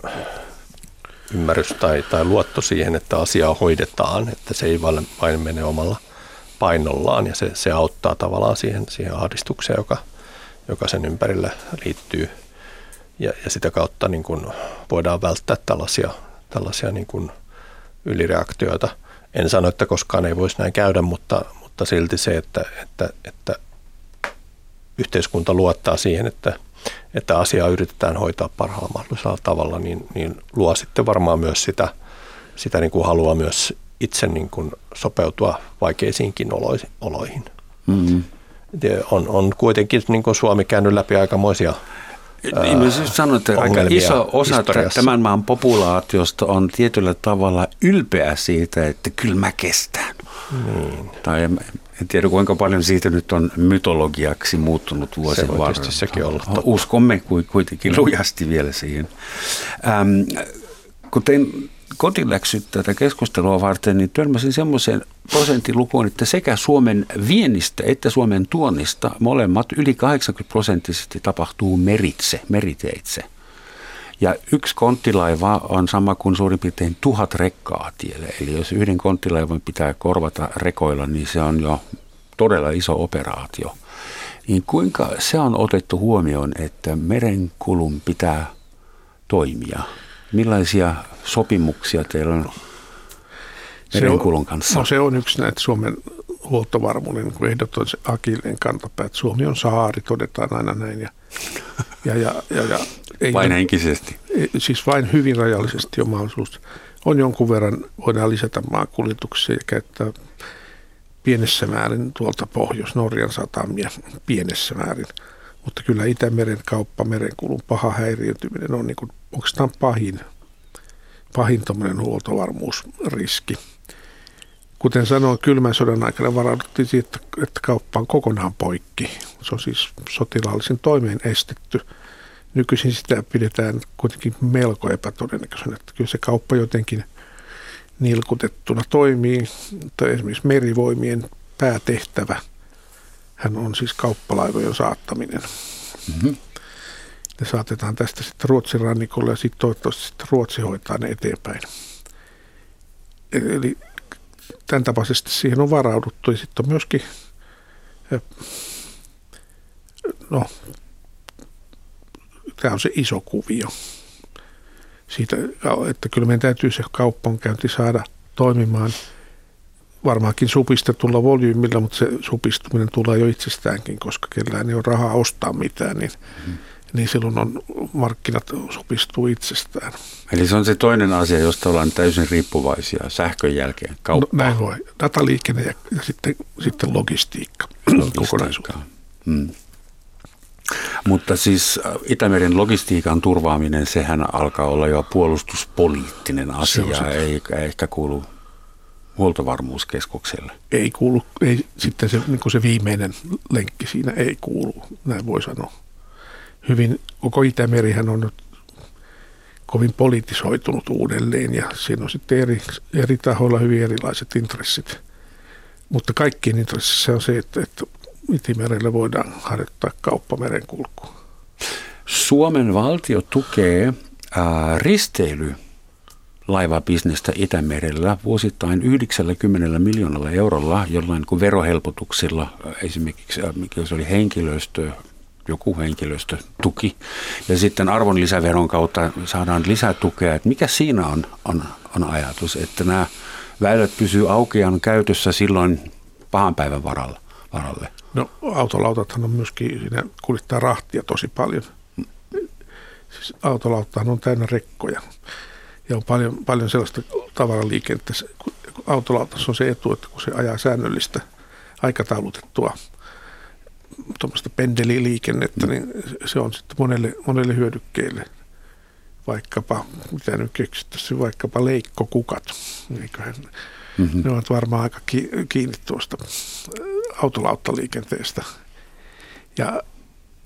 ymmärrys tai, tai luotto siihen, että asiaa hoidetaan, että se ei vain, vain mene omalla painollaan ja se, se auttaa tavallaan siihen, siihen ahdistukseen, joka, joka sen ympärille liittyy. Ja, ja sitä kautta niin kuin voidaan välttää tällaisia, tällaisia niin kuin ylireaktioita. En sano, että koskaan ei voisi näin käydä, mutta, mutta silti se, että, että, että yhteiskunta luottaa siihen, että että asiaa yritetään hoitaa parhaalla mahdollisella tavalla, niin, niin luo sitten varmaan myös sitä, sitä niin kuin haluaa myös itse niin kuin sopeutua vaikeisiinkin oloihin. Mm-hmm. On, on kuitenkin niin kuin Suomi käynyt läpi aikamoisia niin, mä siis sanon, että aika iso osa tämän maan populaatiosta on tietyllä tavalla ylpeä siitä, että kyllä mä kestän. Niin. Tai en, tiedä kuinka paljon siitä nyt on mytologiaksi muuttunut vuosien Se varrella. sekin olla totta. Uskomme kuitenkin lujasti vielä siihen. Ähm, kun tein kotiläksyt tätä keskustelua varten, niin törmäsin semmoiseen prosenttilukuun, että sekä Suomen viennistä että Suomen tuonnista molemmat yli 80 prosenttisesti tapahtuu meritse, meriteitse. Ja yksi konttilaiva on sama kuin suurin piirtein tuhat rekkaa tielle. Eli jos yhden konttilaivan pitää korvata rekoilla, niin se on jo todella iso operaatio. Niin kuinka se on otettu huomioon, että merenkulun pitää toimia? Millaisia sopimuksia teillä on merenkulun kanssa? No se on yksi näitä Suomen huoltovarmuuden niin ehdoton se akilleen kantapää, että Suomi on saari, todetaan aina näin. Ja, ja, ja, ja, ja ei vain henkisesti? Siis vain hyvin rajallisesti on mahdollisuus. On jonkun verran, voidaan lisätä maakuljetuksia ja käyttää pienessä määrin tuolta Pohjois-Norjan satamia pienessä määrin. Mutta kyllä Itämeren kauppa, merenkulun paha häiriöntyminen on niin kuin, oikeastaan pahin, pahin huoltovarmuusriski. Kuten sanoin, kylmän sodan aikana varauduttiin siitä, että kauppa on kokonaan poikki. Se on siis sotilaallisen toimeen estetty. Nykyisin sitä pidetään kuitenkin melko epätodennäköisenä, että kyllä se kauppa jotenkin nilkutettuna toimii. Tai esimerkiksi merivoimien päätehtävä hän on siis kauppalaivojen saattaminen. Mm-hmm. Ne saatetaan tästä sitten Ruotsin rannikolle ja sitten toivottavasti sitten Ruotsi hoitaa ne eteenpäin. Eli tämän tapaisesti siihen on varauduttu. Ja sitten on myöskin, no, tämä on se iso kuvio. Siitä, että kyllä meidän täytyy se kauppankäynti saada toimimaan varmaankin supistetulla volyymilla, mutta se supistuminen tulee jo itsestäänkin, koska kellään ei ole rahaa ostaa mitään, niin mm niin silloin on, markkinat sopistuu itsestään. Eli se on se toinen asia, josta ollaan täysin riippuvaisia sähkön jälkeen, kauppa. No, näin voi. Dataliikenne ja, ja sitten, sitten logistiikka, logistiikka. Hmm. Mutta siis äh, Itämeren logistiikan turvaaminen, sehän alkaa olla jo puolustuspoliittinen asia, se eikä ehkä kuulu huoltovarmuuskeskukselle. Ei kuulu, ei, sitten se, niin se viimeinen lenkki siinä ei kuulu, näin voi sanoa hyvin, koko Itämerihän on nyt kovin politisoitunut uudelleen ja siinä on sitten eri, eri tahoilla hyvin erilaiset intressit. Mutta kaikkien intressissä on se, että, että Itämerellä voidaan harjoittaa kauppamerenkulkua. Suomen valtio tukee ää, risteily laivabisnestä Itämerellä vuosittain 90 miljoonalla eurolla jollain kuin verohelpotuksilla, esimerkiksi mikä se oli henkilöstö, joku henkilöstötuki. Ja sitten arvonlisäveron kautta saadaan lisätukea. Että mikä siinä on, on, on ajatus, että nämä väylät pysyy aukean käytössä silloin pahan päivän varalla, varalle? No autolautathan on myöskin, siinä kuljettaa rahtia tosi paljon. Siis autolautahan on täynnä rekkoja ja on paljon, paljon sellaista tavaraliikennettä. Autolautassa on se etu, että kun se ajaa säännöllistä aikataulutettua tuommoista pendeliliikennettä, niin se on sitten monelle, monelle hyödykkeelle vaikkapa, mitä nyt keksittäisiin, vaikkapa leikkokukat. Eiköhän, mm-hmm. Ne ovat varmaan aika kiinni tuosta autolauttaliikenteestä. Ja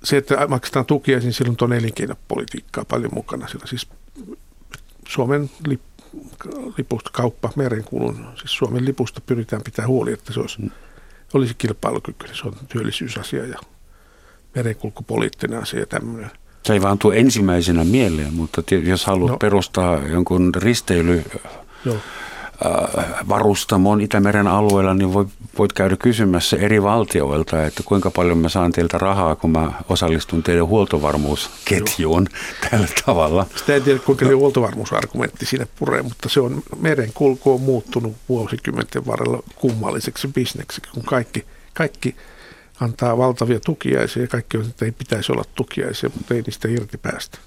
se, että maksetaan tukia, niin silloin on elinkeinopolitiikkaa paljon mukana. Sillä siis Suomen lip, lipusta kauppa merenkulun, siis Suomen lipusta pyritään pitää huoli, että se olisi mm olisi kilpailukykyinen. Se on työllisyysasia ja merenkulkupoliittinen asia ja tämmöinen. Se ei vaan tule ensimmäisenä mieleen, mutta jos haluat no, perustaa jonkun risteily Joo. Äh, varustamon Itämeren alueella, niin voit, voit käydä kysymässä eri valtioilta, että kuinka paljon mä saan teiltä rahaa, kun mä osallistun teidän huoltovarmuusketjuun Joo. tällä tavalla. Sitä en tiedä, kuinka no. huoltovarmuusargumentti sinne puree, mutta se on, merenkulku on muuttunut vuosikymmenten varrella kummalliseksi bisneksi, kun kaikki, kaikki antaa valtavia tukiaisia ja kaikki on, että ei pitäisi olla tukiaisia, mutta ei niistä irti päästä.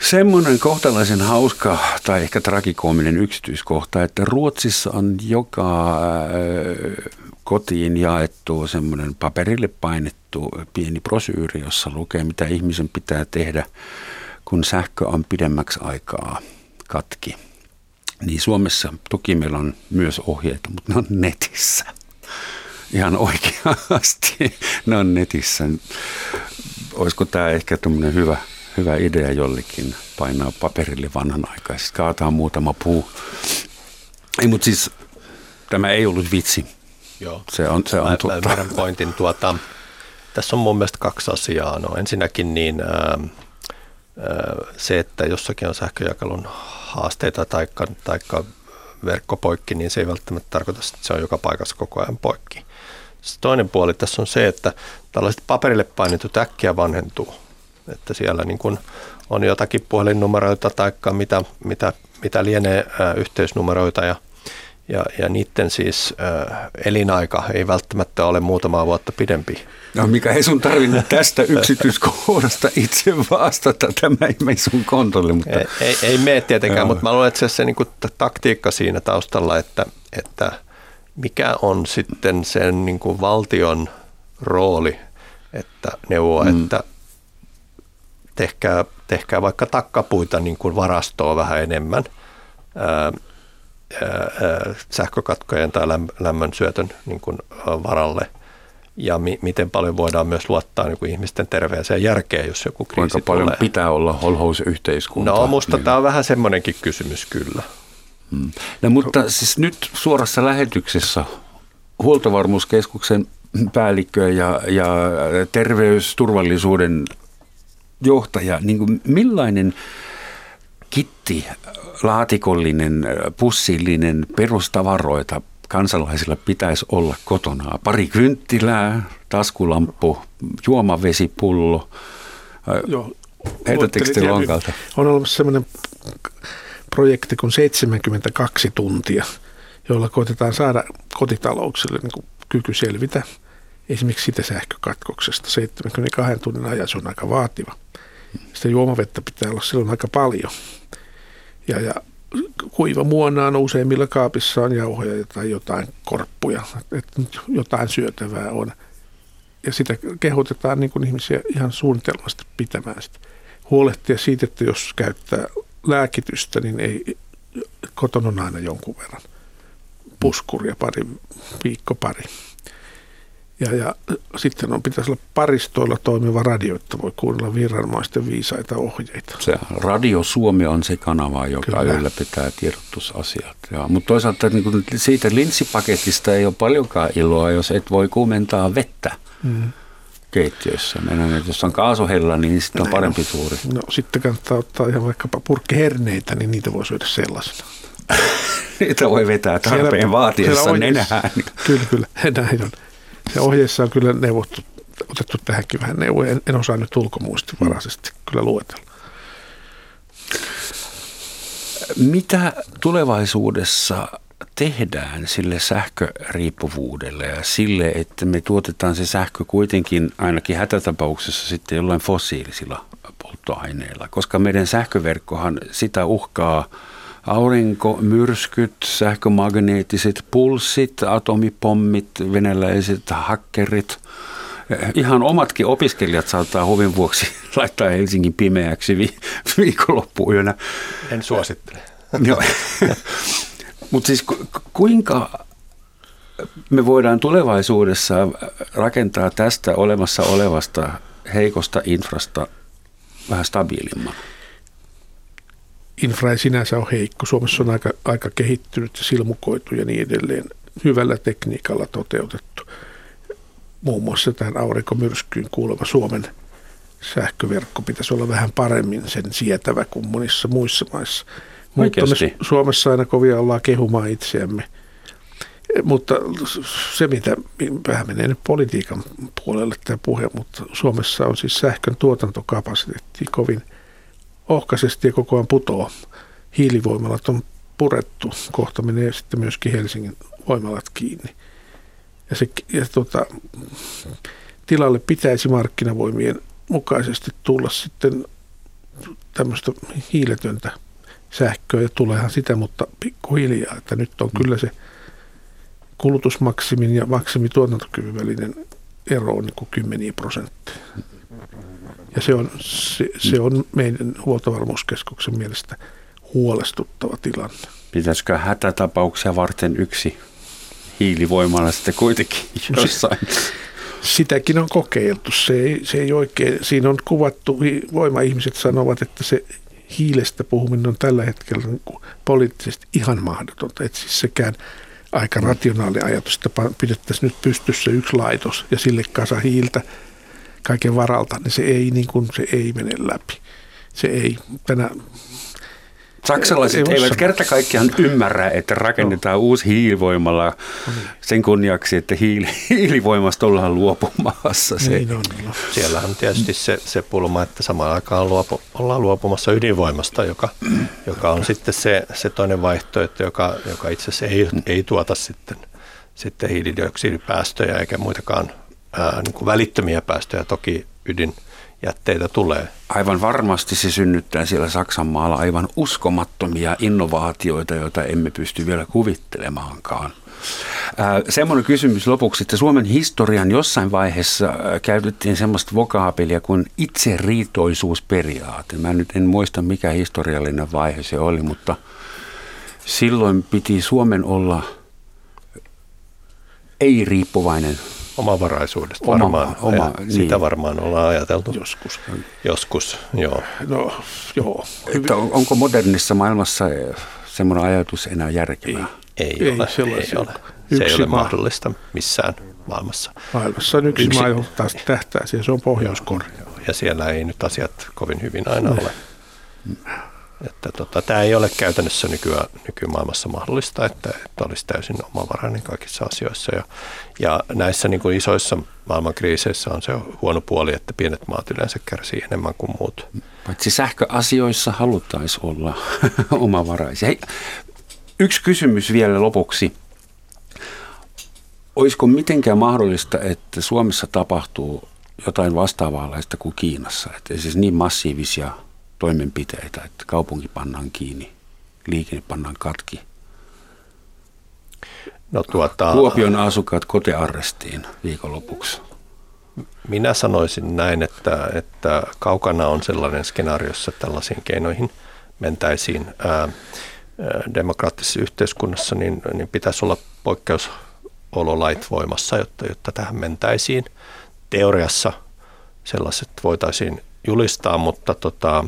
Semmoinen kohtalaisen hauska tai ehkä tragikoominen yksityiskohta, että Ruotsissa on joka äh, kotiin jaettu semmoinen paperille painettu pieni brosyyri, jossa lukee, mitä ihmisen pitää tehdä, kun sähkö on pidemmäksi aikaa katki. Niin Suomessa toki meillä on myös ohjeita, mutta ne on netissä. Ihan oikeasti ne on netissä. Olisiko tämä ehkä tämmöinen hyvä – hyvä idea jollekin painaa paperille vanhanaikaisesti, kaataa muutama puu. Ei, mutta siis tämä ei ollut vitsi. Joo. Se on, se on mä, totta. Mä pointin tuota, tässä on mun mielestä kaksi asiaa. No ensinnäkin niin ää, se, että jossakin on sähköjakelun haasteita tai taikka verkko poikki, niin se ei välttämättä tarkoita, että se on joka paikassa koko ajan poikki. Sitten toinen puoli tässä on se, että tällaiset paperille painetut äkkiä vanhentuu että siellä niin kuin on jotakin puhelinnumeroita tai mitä, mitä, mitä lienee ää, yhteysnumeroita ja, ja, ja niiden siis ää, elinaika ei välttämättä ole muutamaa vuotta pidempi. No mikä ei sun tarvinnut tästä yksityiskohdasta itse vastata, tämä ei mene sun kontolle. Mutta... Ei, ei, ei mene tietenkään, Joo. mutta mä luulen, että se, se niin kuin taktiikka siinä taustalla, että, että mikä on sitten sen niin kuin valtion rooli, että neuvoa, mm. että tehkää, tehkää vaikka takkapuita niin kuin varastoa vähän enemmän ää, ää, sähkökatkojen tai lämmön syötön niin kuin varalle ja mi- miten paljon voidaan myös luottaa niin kuin ihmisten terveeseen järkeen, jos joku kriisi Kuinka paljon tulee. pitää olla holhousyhteiskunta? No musta niin. tämä on vähän semmoinenkin kysymys kyllä. Hmm. No, mutta siis nyt suorassa lähetyksessä huoltovarmuuskeskuksen päällikkö ja, ja terveysturvallisuuden johtaja, niin kuin millainen kitti, laatikollinen, pussillinen perustavaroita kansalaisilla pitäisi olla kotona? Pari kynttilää, taskulamppu, juomavesipullo. Joo. Heitättekö te lonkalta? On olemassa sellainen projekti kuin 72 tuntia, jolla koitetaan saada kotitalouksille niin kyky selvitä esimerkiksi sitä sähkökatkoksesta. 72 tunnin ajan se on aika vaativa. Sitä juomavettä pitää olla silloin aika paljon. Ja, ja kuiva muona on useimmilla kaapissa on jauhoja tai jotain korppuja, että jotain syötävää on. Ja sitä kehotetaan niin kuin ihmisiä ihan suunnitelmasti pitämään sitä. Huolehtia siitä, että jos käyttää lääkitystä, niin ei, kotona on aina jonkun verran puskuria pari, viikko pari. Ja, ja sitten on, pitäisi olla paristoilla toimiva radio, että voi kuunnella viranomaisten viisaita ohjeita. Se Radio Suomi on se kanava, joka Kyllä. ylläpitää tiedotusasiat. Ja, mutta toisaalta niin kuin siitä linssipaketista ei ole paljonkaan iloa, jos et voi kuumentaa vettä. Mm keittiössä. Että jos on kaasuhella, niin sitten on parempi tuuri. No sitten kannattaa ottaa ihan vaikkapa purkkiherneitä, niin niitä voi syödä sellaisena. niitä voi vetää tarpeen siellä, vaatiessa siellä nenään. Kyllä, kyllä. Näin on. Se ohjeessa on kyllä neuvottu, otettu tähänkin vähän neuvoja. En, en osaa nyt ulkomuistivaraisesti kyllä luetella. Mitä tulevaisuudessa tehdään sille sähköriippuvuudelle ja sille, että me tuotetaan se sähkö kuitenkin ainakin hätätapauksessa sitten jollain fossiilisilla polttoaineilla, koska meidän sähköverkkohan sitä uhkaa aurinkomyrskyt, sähkömagneettiset pulssit, atomipommit, venäläiset hakkerit. Ihan omatkin opiskelijat saattaa huvin vuoksi laittaa Helsingin pimeäksi vi- viikonloppuyönä. En suosittele. Joo. Mutta siis ku, kuinka me voidaan tulevaisuudessa rakentaa tästä olemassa olevasta heikosta infrasta vähän stabiilimman? Infra ei sinänsä ole heikko. Suomessa on aika, aika kehittynyt ja silmukoitu ja niin edelleen hyvällä tekniikalla toteutettu. Muun muassa tämän aurinkomyrskyyn kuuluva Suomen sähköverkko pitäisi olla vähän paremmin sen sietävä kuin monissa muissa maissa. Mutta me Suomessa aina kovia ollaan kehumaan itseämme. Mutta se, mitä vähän menee nyt politiikan puolelle tämä puhe, mutta Suomessa on siis sähkön tuotantokapasiteetti kovin ohkaisesti ja koko ajan putoaa. Hiilivoimalat on purettu, kohta menee sitten myöskin Helsingin voimalat kiinni. Ja, se, ja tota, tilalle pitäisi markkinavoimien mukaisesti tulla sitten tämmöistä hiiletöntä sähköä ja tuleehan sitä, mutta pikkuhiljaa, että nyt on mm. kyllä se kulutusmaksimin ja maksimituotantokyvyn välinen ero on niin kuin kymmeniä prosentteja. Ja se on, se, se on meidän huoltovarmuuskeskuksen mielestä huolestuttava tilanne. Pitäisikö hätätapauksia varten yksi hiilivoimalla sitten kuitenkin jossain? Sitäkin on kokeiltu. Se ei, se ei oikein, siinä on kuvattu, voima-ihmiset sanovat, että se hiilestä puhuminen on tällä hetkellä niin kuin poliittisesti ihan mahdotonta. Että siis sekään aika rationaali ajatus, että pidettäisiin nyt pystyssä yksi laitos ja sille kasa hiiltä kaiken varalta, niin se ei, niin kuin, se ei mene läpi. Se ei tänä Saksalaiset Ei eivät kerta kaikkiaan ymmärrä, että rakennetaan uusi hiilivoimala sen kunniaksi, että hiili, hiilivoimasta ollaan luopumassa. Se, Niin on. No. Siellähän on tietysti se, se pulma, että samaan aikaan luopu, ollaan luopumassa ydinvoimasta, joka, joka on sitten se, se toinen vaihtoehto, joka, joka itse asiassa ei, ei tuota sitten, sitten hiilidioksidipäästöjä eikä muitakaan ää, niin kuin välittömiä päästöjä. Toki ydinjätteitä tulee. aivan varmasti se synnyttää siellä Saksan maalla aivan uskomattomia innovaatioita, joita emme pysty vielä kuvittelemaankaan. Semmoinen kysymys lopuksi, että Suomen historian jossain vaiheessa käytettiin semmoista vokaapelia kuin itseriitoisuusperiaate. Mä nyt en muista mikä historiallinen vaihe se oli, mutta silloin piti Suomen olla ei-riippuvainen Omavaraisuudesta Oma- varmaan. oma- ja niin. Sitä varmaan ollaan ajateltu. Joskus. Joskus, joo. No, joo. Että on- onko modernissa maailmassa eh, semmoinen ajatus enää järkevää? Ei, Ei ole, ei sellaisia. ole. Se ei Yksi ole maa. mahdollista missään maailmassa. Maailmassa on yksi, Yksi- maa, johon taas tähtää siihen, se on Pohjois-Korea. Ja siellä ei nyt asiat kovin hyvin aina ole. Että tota, tämä ei ole käytännössä nykyään, nykymaailmassa mahdollista, että, että olisi täysin omavarainen kaikissa asioissa. Ja, ja näissä niin kuin isoissa maailmankriiseissä on se huono puoli, että pienet maat yleensä kärsii enemmän kuin muut. Paitsi sähköasioissa haluttaisiin olla omavaraisia. Hei, yksi kysymys vielä lopuksi. Olisiko mitenkään mahdollista, että Suomessa tapahtuu jotain vastaavanlaista kuin Kiinassa? Että siis niin massiivisia toimenpiteitä, että kaupunki pannaan kiinni, liikenne pannaan katki. No, tuota, Kuopion asukkaat kotearrestiin viikonlopuksi. Minä sanoisin näin, että, että kaukana on sellainen skenaario, jossa tällaisiin keinoihin mentäisiin. Ää, demokraattisessa yhteiskunnassa niin, niin pitäisi olla poikkeusololait voimassa, jotta, jotta tähän mentäisiin. Teoriassa sellaiset voitaisiin julistaa, mutta tota,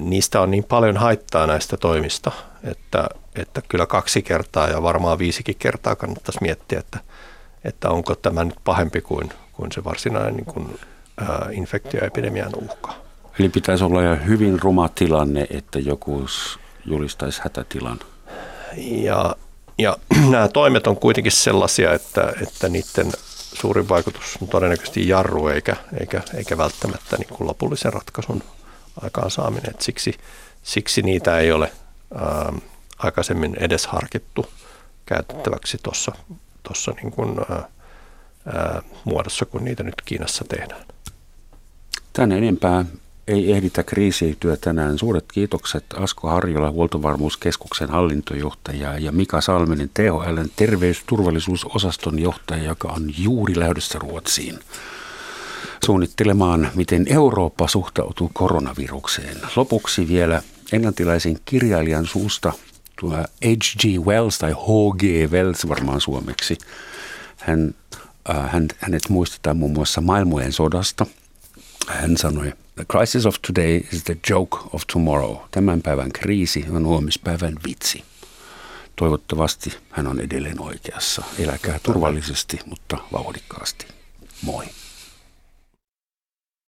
niistä on niin paljon haittaa näistä toimista, että, että kyllä kaksi kertaa ja varmaan viisikin kertaa kannattaisi miettiä, että, että onko tämä nyt pahempi kuin, kuin se varsinainen niin kuin, ää, infektioepidemian uhka. Eli pitäisi olla jo hyvin ruma tilanne, että joku julistaisi hätätilan. Ja, ja nämä toimet on kuitenkin sellaisia, että, että niiden suurin vaikutus on todennäköisesti jarru eikä, eikä, eikä välttämättä niin kuin lopullisen ratkaisun aikaansaaminen. Et siksi, siksi niitä ei ole ää, aikaisemmin edes harkittu käytettäväksi tuossa tossa niin ää, ää, muodossa, kun niitä nyt Kiinassa tehdään. Tän enempää ei ehditä kriisiytyä tänään. Suuret kiitokset Asko Harjola, Huoltovarmuuskeskuksen hallintojohtaja ja Mika Salminen, THLn terveysturvallisuusosaston johtaja, joka on juuri lähdössä Ruotsiin suunnittelemaan, miten Eurooppa suhtautuu koronavirukseen. Lopuksi vielä englantilaisen kirjailijan suusta H.G. Wells tai H.G. Wells varmaan suomeksi. Hän, äh, hän, hänet muistetaan muun muassa maailmojen sodasta. Hän sanoi, The crisis of today is the joke of tomorrow. Tämän päivän kriisi on huomispäivän vitsi. Toivottavasti hän on edelleen oikeassa. Eläkää turvallisesti, mutta vauhdikkaasti. Moi.